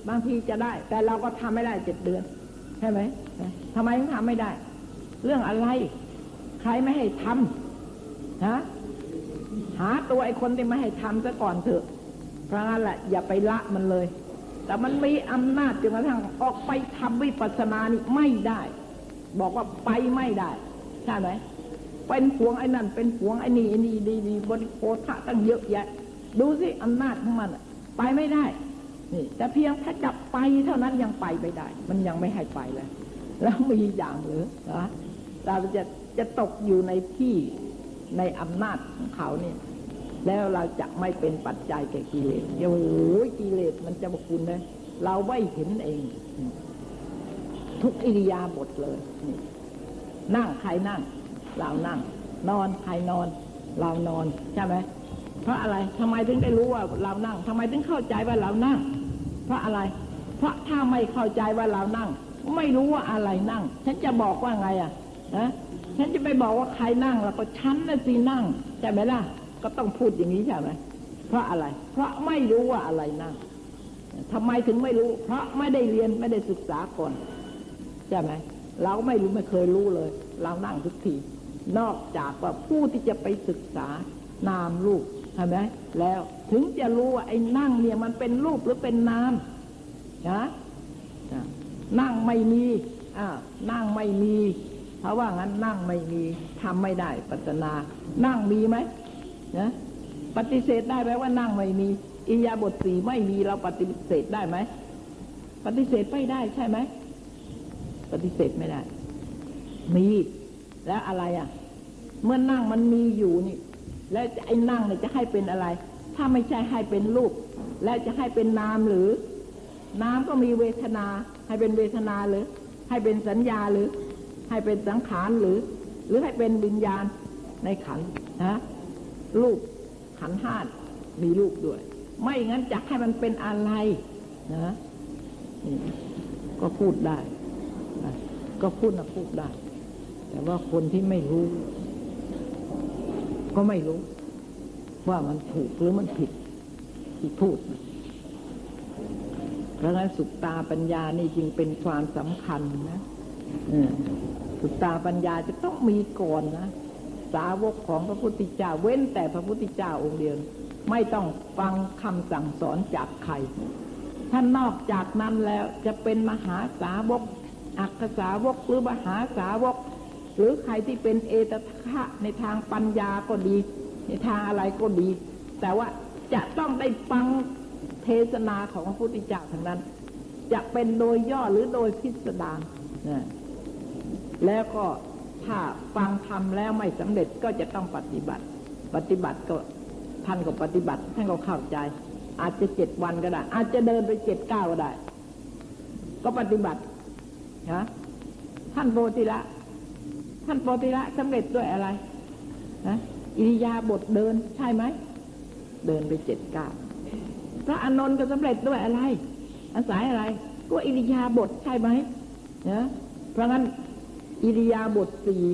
บางทีจะได้ แต่เราก็ทำไม่ได้เจ็ดเดือนใช่ไหมทำไมถึงทำไม่ได้ เรื่องอะไร ใครไม่ให้ทำฮะหาตัวไอ้คนที่ไม่ให้ทำซะก่อนเถอะเพราะงั้นแหละอย่าไปละมันเลย แต่มันมีอำนาจจนกระทั่งออกไปทำวิปัสสนานี่ไม่ได้ บอกว่าไปไม่ได้ใช่ไหมเป็นห่วงไอ้นั่นเป็นห่วงไอ้นี่ไอ้นี่ดีดีบริโภคตั้งเยอะแยะ ดูสิอำนาจของมันไปไม่ได้ นี่แต่เพียงถ้าจับไปเท่านั้นยังไปไม่ได้ มันยังไม่ให้ไปเลยแล้วมีอย่างหรือนะเราจะจะตกอยู่ในที่ในอำนาจของเขาเนี่ยแล้วเราจะไม่เป็นปัจจัยแก่กิเลสโอ้โหกิเลสมันจะบคุณเลยเราไม่เห็นเอง ทุกอิริยาบถเลยนี่นั่งใครนั่ง เรานั่ง นอนใครนอน เรานอนใช่ไหม เพราะอะไรทำไมถึงได้รู้ว่าเรานั่งทำไมถึงเข้าใจว่าเรานั่ง เพราะอะไร เพราะถ้าไม่เข้าใจว่าเรานั่ง ไม่รู้ว่าอะไรนั่ง ฉันจะบอกว่าไงอะนะฉันจะไปบอกว่าใครนั่งแล้วก็ฉันน่ะสินั่งใช่ไหมล่ะ ก็ต้องพูดอย่างนี้ใช่ไหมเพราะอะไร เพราะไม่รู้ว่าอะไรนั่งทำไมถึงไม่รู้ เพราะไม่ได้เรียนไม่ได้ศึกษาก่อนใช่ไหมเราไม่รู้ไม่เคยรู้เลย เรานั่งทุกที นอกจากว่าผู้ที่จะไปศึกษานามรูป ใช่ไหมแล้วถึงจะรู้ว่าไอ้นั่งเนี่ยมันเป็นรูปหรือเป็นนามนะนั่งไม่มีอ่านั่งไม่มีเพราะว่างั้นนั่งไม่มีทำไม่ได้ปัจนา นั่งมีไหมนะปฏิเสธได้ไหมว่านั่งไม่มีอิยาบทสีไม่มีเราปฏิเสธได้ไหมปฏิเสธไม่ได้ใช่ไหมปฏิเสธไม่ได้ มี แล้วอะไรอะ เมื่อนั่งมันมีอยู่นี่ แล้วไอ้นั่งเนี่ยจะให้เป็นอะไร ถ้าไม่ใช่ให้เป็นรูป แล้วจะให้เป็นนามหรือ นามก็มีเวทนา ให้เป็นเวทนาหรือ ให้เป็นสัญญาหรือ ให้เป็นสังขารหรือ หรือให้เป็นวิญญาณในขันนะรูปขันห้ามีรูปด้วย ไม่งั้นจะให้มันเป็นอะไรนะนี่ก็พูดได้ ก็พูดนะพูดได้ แต่ว่าคนที่ไม่รู้ ก็ไม่รู้ ว่ามันถูกหรือมันผิดที่พูดเพราะงั้นสุตตาปัญญานี่จึงเป็นความสำคัญนะสุตตาปัญญาจะต้องมีก่อนนะสาวกของพระพุทธเจ้า เว้นแต่พระพุทธเจ้าองค์เดียว ไม่ต้องฟังคำสั่งสอนจากใครท่านนอกจากนั้นแล้วจะเป็นมหาสาวก อักษาวกหรือมหาสาวก หรือใครที่เป็นเอตคะในทางปัญญาก็ดี ในทางอะไรก็ดี แต่ว่าจะต้องได้ฟังเทศนาของพระพุทธเจ้าทั้งนั้น จะเป็นโดยย่อหรือโดยพิสดารนะแล้วก็ถ้าฟังทำแล้วไม่สำเร็จก็จะต้องปฏิบัติ ปฏิบัติก็ท่านก็ปฏิบัติท่านก็เข้าใจ อาจจะเจ็ดวันก็ได้ อาจจะเดินไปเจ็ดเก้าก็ได้ ก็ปฏิบัตินะท่านโบติละ ท่านโบติละสำเร็จด้วยอะไรนะอิริยาบถเดินใช่ไหม เดินไปเจ็ดก้าวพระอานนท์ก็สำเร็จด้วยอะไร อาศัยอะไร ก็อิริยาบถใช่ไหมนะเพราะงั้นอิริยาบถสี่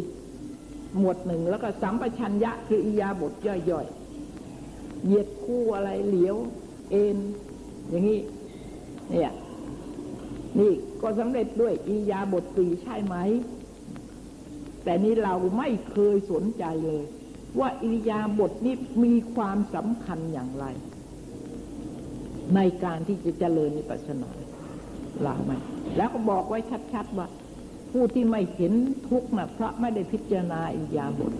หมวดหนึ่งแล้วก็สัมปชัญญะคืออิริยาบถย่อยๆเหยียดคู่อะไรเหลียว เอ็นอย่างนี้เนี่ยนี่ก็สำเร็จด้วยอิริยาบถสี่ใช่ไหม แต่นี้เราไม่เคยสนใจเลย ว่าอิริยาบถนี้มีความสำคัญอย่างไร ในการที่จะเจริญนิพพานาลาไหมแล้วก็บอกไว้ชัดๆว่า ผู้ที่ไม่เห็นทุกข์นะเพราะไม่ได้พิจารณาอิริยาบถ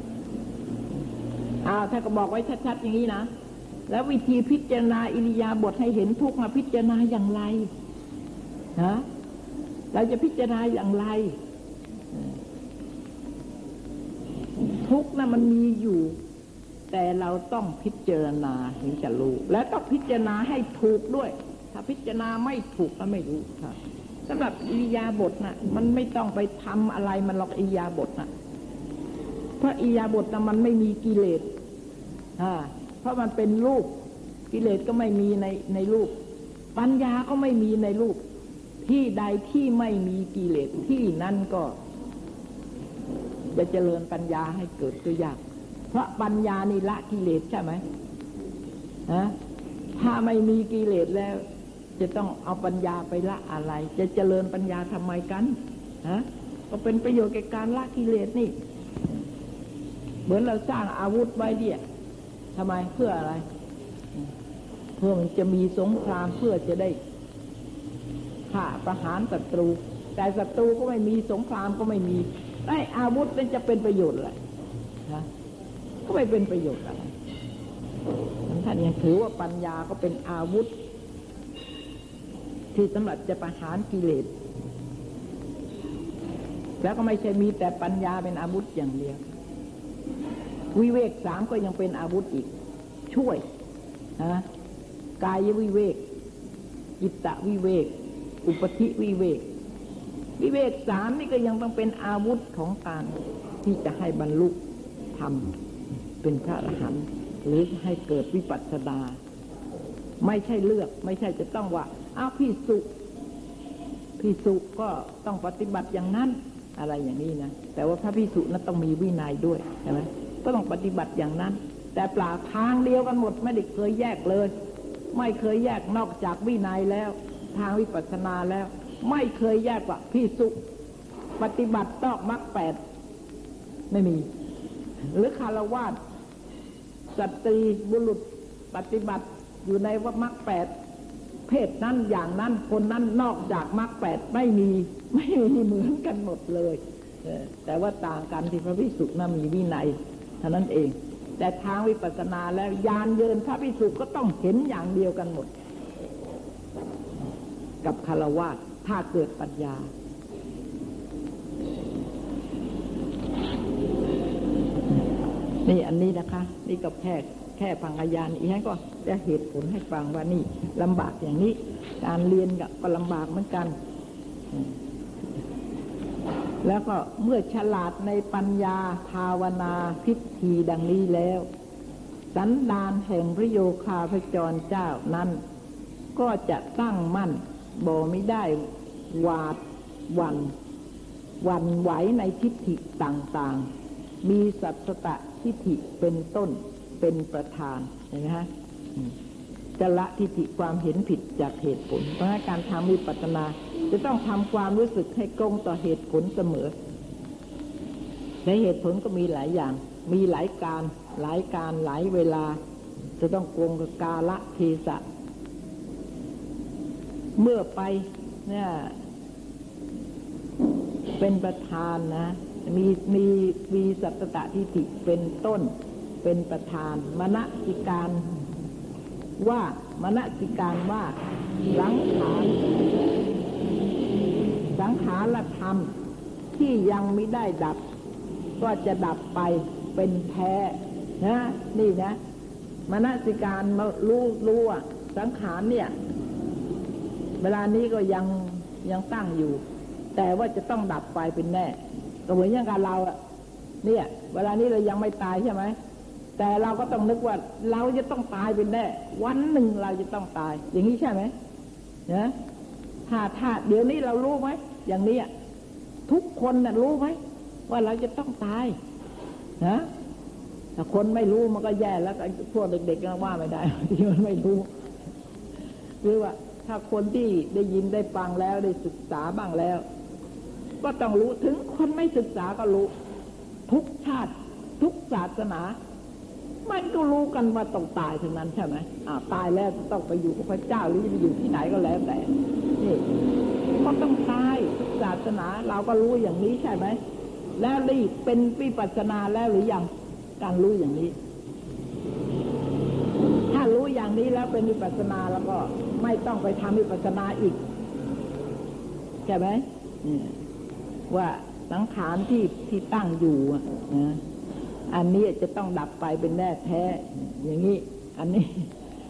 อ้าวถ้านก็บอกไว้ชัดๆอย่างนี้นะแล้ววิธีพิจารณาอิริยาบถให้เห็นทุกข์นะพิจารณาอย่างไรนะเราจะพิจารณาอย่างไร ทุกข์นะมันมีอยู่ แต่เราต้องพิจารณาถึงจะรู้ และต้องพิจารณาให้ถูกด้วย ถ้าพิจารณาไม่ถูกก็ไม่รู้ครับสำหรับอิยาบถนะมันไม่ต้องไปทำอะไรมันหรอกอิยาบถนะเพราะอิยาบถนะมันไม่มีกิเลสอ่าเพราะมันเป็นรูปกิเลสก็ไม่มีในในรูป ปัญญาก็ไม่มีในรูป ที่ใดที่ไม่มีกิเลสที่นั่นก็ จะเจริญปัญญาให้เกิดก็ยาก เพราะปัญญานี่ละกิเลสใช่ไหมฮะถ้าไม่มีกิเลสแล้ว จะต้องเอาปัญญาไปละอะไร จะเจริญปัญญาทำไมกันฮะก็เป็นประโยชน์แก่การละกิเลสนี่ เหมือนเราสร้างอาวุธไว้เดียทำไมเพื่ออะไร เพื่อมันจะมีสงครามเพื่อจะได้ฆ่าประหารศัตรู แต่ศัตรูก็ไม่มีสงครามก็ไม่มี ไอ้อาวุธนั้นจะเป็นประโยชน์อะไรนะก็ไม่เป็นประโยชน์อะไรท่านยังถือว่าปัญญาก็เป็นอาวุธ ที่สำหรับจะประหารกิเลสแล้วก็ไม่ใช่มีแต่ปัญญาเป็นอาวุธอย่างเดียววิเวกสามก็ยังเป็นอาวุธอีก ช่วยนะกายวิเวกจิตตวิเวก อุปธิวิเวก วิเวกสามนี่ก็ยังต้องเป็นอาวุธของการที่จะให้บรรลุธรรมเป็นพระอรหันต์หรือให้เกิดวิปัสสนา ไม่ใช่เลือก ไม่ใช่จะต้องว่าอ้าวพี่สุพี่สุก็ต้องปฏิบัติอย่างนั้นอะไรอย่างนี้นะแต่ว่าพระพิสุนั้นต้องมีวินัยด้วยใช่ไหมก็ต้องปฏิบัติอย่างนั้น แต่ปลาทางเดียวกันหมดไม่ได้เคยแยกเลย ไม่เคยแยกนอกจากวินัยแล้ว ทางวิปัสสนาแล้ว ไม่เคยแยกว่าพิสุปฏิบัติต้องมรรคแปดไม่มี หรือคารวาสสตรีบุรุษปฏิบัติอยู่ในว่ามรรคแปดเพศนั้นอย่างนั้นคนนั้นนอกจากมรรคแปดไม่มีไม่มีเหมือนกันหมดเลยแต่ว่าต่างกันที่พระพิสุนั้นมีวินัยเท่านั้นเอง แต่ทางวิปัสสนาแล้วยานเยินพระพิสุก็ต้องเห็นอย่างเดียวกันหมด กับคารวะ ถ้าเกิดปัญญา นี่อันนี้นะคะ นี่ก็แค่แค่ฟังอาญานอีกแค่ก็จะเหตุผลให้ฟังว่านี่ลำบากอย่างนี้ การเรียนก็ลำบากเหมือนกัน แล้วก็เมื่อฉลาดในปัญญาภาวนาพิธีดังนี้แล้ว สันดานแห่งพระโยคาพระจรเจ้านั้น ก็จะตั้งมั่น บ่ไม่ได้หวาดวันวันไหวในทิฏฐิต่างๆ มีสัตตะทิฏฐิเป็นต้นเป็นประธานเห็นไหมฮะจะละทิฏฐิความเห็นผิดจากเหตุผล เพราะการทำวิปัสสนา จะต้องทำความรู้สึกให้ตรงต่อเหตุผลเสมอในเหตุผลก็มีหลายอย่าง มีหลายการหลายการหลายเวลา จะต้องโกงกับกาละเทศะ เมื่อไปเนี่ยเป็นประธานนะ มีมีมีสัตตะทิฏฐิเป็นต้น เป็นประธาน มณสิการว่ามณสิการว่า สังขารสังขารธรรมที่ยังไม่ได้ดับ ก็จะดับไปเป็นแท้นะ นี่นะมณสิการมารู้รู้ว่าสังขารเนี่ย เวลานี้ก็ยังยังตั้งอยู่ แต่ว่าจะต้องดับไปเป็นแน่ก็เหมือนอย่างกับเราอะเนี่ย เวลานี้เรายังไม่ตายใช่ไหมแต่เราก็ต้องนึกว่าเราจะต้องตายเป็นแน่ วันหนึ่งเราจะต้องตาย อย่างนี้ใช่ไหมนะถ้าถ้าเดี๋ยวนี้เรารู้ไหมอย่างนี้ทุกคนน่ะรู้ไหมว่าเราจะต้องตายนะถ้าคนไม่รู้มันก็แย่แล้วพวกเด็กๆก็ว่าไม่ได้ที่มันไม่รู้หรือว่า ถ้าคนที่ได้ยินได้ฟังแล้วได้ศึกษาบ้างแล้ว ก็ต้องรู้ถึงคนไม่ศึกษาก็รู้ ทุกชาติ ทุกศาสนา มันก็รู้กันว่าต้องตายทั้งนั้นใช่ไหมอ่าตายแล้วต้องไปอยู่กับพระเจ้าหรือจะไปอยู่ที่ไหนก็แล้วแต่นี่ก็ต้องตายทุกศาสนาเราก็รู้อย่างนี้ใช่ไหมแล้วรีบเป็นวิปัสสนาแล้วหรือยังการรู้อย่างนี้ อย่างนี้แล้วเป็นวิปัสนาแล้วก็ไม่ต้องไปทำวิปัสนาอีกใช่ไหมว่าสังขารที่ที่ตั้งอยู่อะนะอันนี้จะต้องดับไปเป็นแน่แท้ อย่างนี้ อันนี้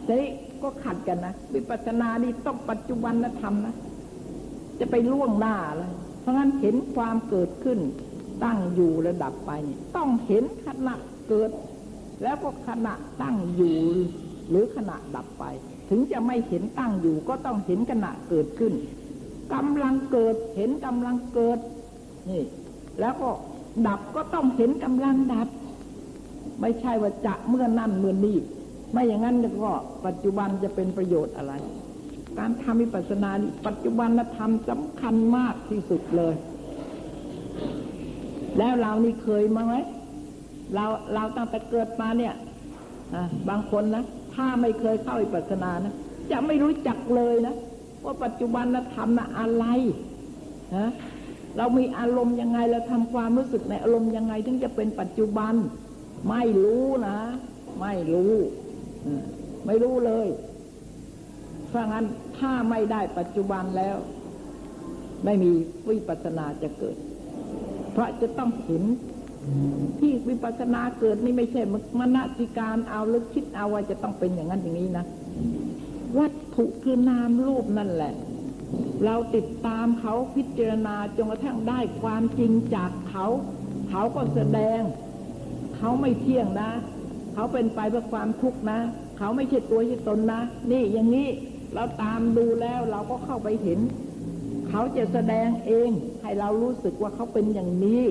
ทีนี้ก็ขัดกันนะวิปัสสนานี่ต้องปัจจุบันธรรมนะจะไปล่วงหน้าเลยเพราะงั้นเห็นความเกิดขึ้น ตั้งอยู่และดับไป ต้องเห็นขณะเกิด แล้วก็ขณะตั้งอยู่ หรือขณะดับไป ถึงจะไม่เห็นตั้งอยู่ ก็ต้องเห็นขณะเกิดขึ้นกำลังเกิดเห็นกำลังเกิดนี่ แล้วก็ดับก็ต้องเห็นกำลังดับ ไม่ใช่ว่าจะเมื่อนั่นเมื่อนี่ไม่อย่างนั้นก็ปัจจุบันจะเป็นประโยชน์อะไร การทำวิปัสสนานี่ปัจจุบันธรรมสำคัญมากที่สุดเลย แล้วเรานี่เคยมาไหมเราเราตั้งแต่เกิดมาเนี่ยบางคนนะ ถ้าไม่เคยเข้าวิปัสนานะจะไม่รู้จักเลยนะว่าปัจจุบันธรรมนะอะไรนะเรามีอารมณ์ยังไงเราทำความรู้สึกในอารมณ์ยังไง ถึงจะเป็นปัจจุบัน ไม่รู้นะ ไม่รู้ ไม่รู้เลยเพราะงั้นถ้าไม่ได้ปัจจุบันแล้ว ไม่มีวิปัสนาจะเกิด เพราะจะต้องเห็น ที่วิปัสสนาเกิดนี่ไม่ใช่มณสิการเอาลึกคิดเอาว่าจะต้องเป็นอย่างนั้นอย่างนี้นะวัตถุคือนามรูปนั่นแหละ เราติดตามเขาพิจารณาจนกระทั่งได้ความจริงจากเขา เขาก็แสดง เขาไม่เที่ยงนะ เขาเป็นไปเพื่อความทุกข์นะ เขาไม่ใช่ตัวใช่ตนนะ นี่อย่างนี้เราตามดูแล้วเราก็เข้าไปเห็น เขาจะแสดงเองให้เรารู้สึกว่าเขาเป็นอย่างนี้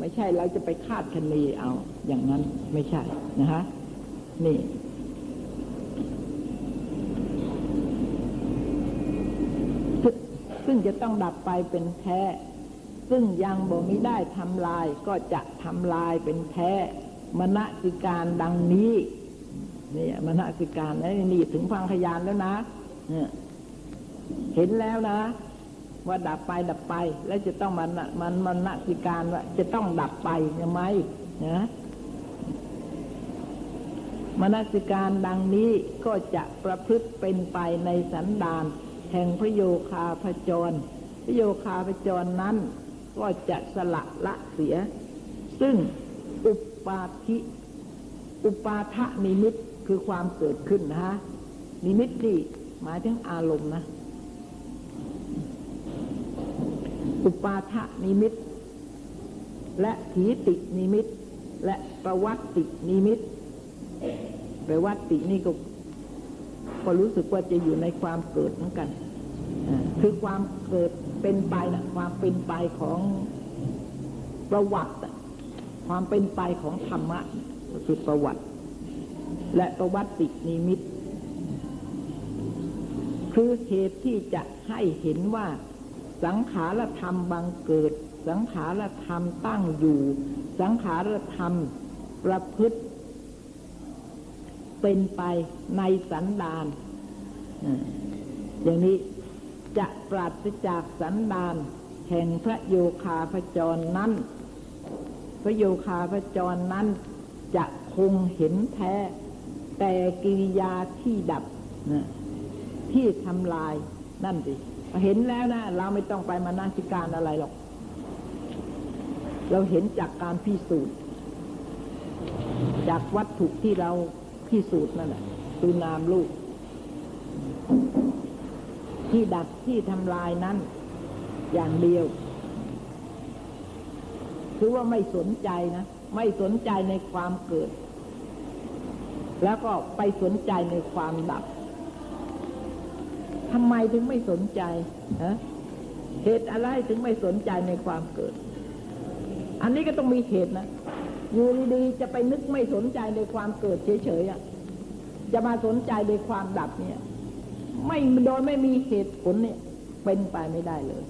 ไม่ใช่เราจะไปคาดคะเนเอา อย่างนั้นไม่ใช่นะฮะนี่ซึ่งจะต้องดับไปเป็นแท้ ซึ่งยังบ่มีได้ทำลายก็จะทำลายเป็นแท้ มณสิการดังนี้นี่มณสิการนี่ถึงฟังพยานแล้วนะเห็นแล้วนะ ว่าดับไปดับไป แล้วจะต้องมันมันมณสิการว่าจะต้องดับไปยังไงนะมณสิการดังนี้ก็จะประพฤติเป็นไปในสันดานแห่งพระโยคาพจร พระโยคาพจรนั้น ก็จะสละละเสีย ซึ่งอุปาทิอุปาทะนิมิตคือความเกิดขึ้นนะฮะนิมิตนี่หมายถึงอารมณ์นะ อุปาทะนิมิต และถีตินิมิต และประวัตินิมิตประวัตินี่ก็ก็รู้สึกว่าจะอยู่ในความเกิดเหมือนกันคือความเกิดเป็นไปนะความเป็นไปของประวัติ ความเป็นไปของธรรมะคือประวัติ และประวัตินิมิต คือเหตุที่จะให้เห็นว่า สังขารธรรมบังเกิด สังขารธรรมตั้งอยู่ สังขารธรรมประพฤติ เป็นไปในสันดานอย่างนี้จะปราศจากสันดาน แห่งพระโยคาพจรนั้น พระโยคาพจรนั้นจะคงเห็นแท้ แต่กิริยาที่ดับที่ทำลายนั่นสิ เห็นแล้วนะเราไม่ต้องไปมานาสิการอะไรหรอก เราเห็นจากการพิสูจน์ จากวัตถุที่เราพิสูจน์นั่นแหละคือนามรูปที่ดับที่ทำลายนั้น อย่างเดียว คือว่าไม่สนใจนะ ไม่สนใจในความเกิด แล้วก็ไปสนใจในความดับ ทำไมถึงไม่สนใจเหตุอะไรถึงไม่สนใจในความเกิด อันนี้ก็ต้องมีเหตุนะอยู่ดีๆจะไปนึกไม่สนใจในความเกิดเฉยๆอะ จะมาสนใจในความดับเนี่ย ไม่โดยไม่มีเหตุผลเนี่ย เป็นไปไม่ได้เลย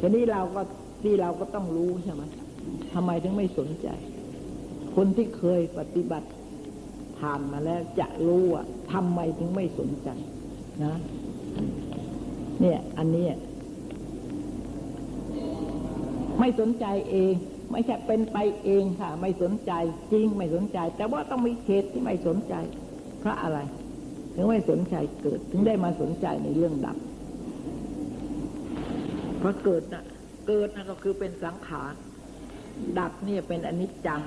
ทีนี้เราก็ที่เราก็ต้องรู้ใช่ไหมทำไมถึงไม่สนใจ คนที่เคยปฏิบัติผ่านมาแล้วจะรู้ว่าทำไมถึงไม่สนใจ นะ เนี่ย อันนี้ ไม่สนใจเอง ไม่ใช่เป็นไปเองค่ะ ไม่สนใจจริงไม่สนใจ แต่ว่าต้องมีเหตุที่ไม่สนใจ เพราะอะไร ถึงไม่สนใจเกิด ถึงได้มาสนใจในเรื่องดับเพราะเกิดนะเกิดนะก็คือเป็นสังขารดับเนี่ยเป็นอนิจจัง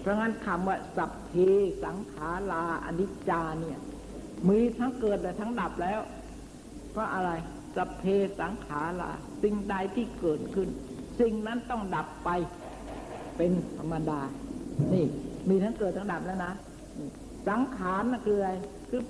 เพราะงั้นคำว่าสัพเพสังขาราอนิจจาเนี่ย มีทั้งเกิดและทั้งดับแล้ว เพราะอะไรสัพเพสังขาราสิ่งใดที่เกิดขึ้น สิ่งนั้นต้องดับไปเป็นธรรมดา นี่ มีทั้งเกิดทั้งดับแล้วนะ สังขารนะคืออะไรคือ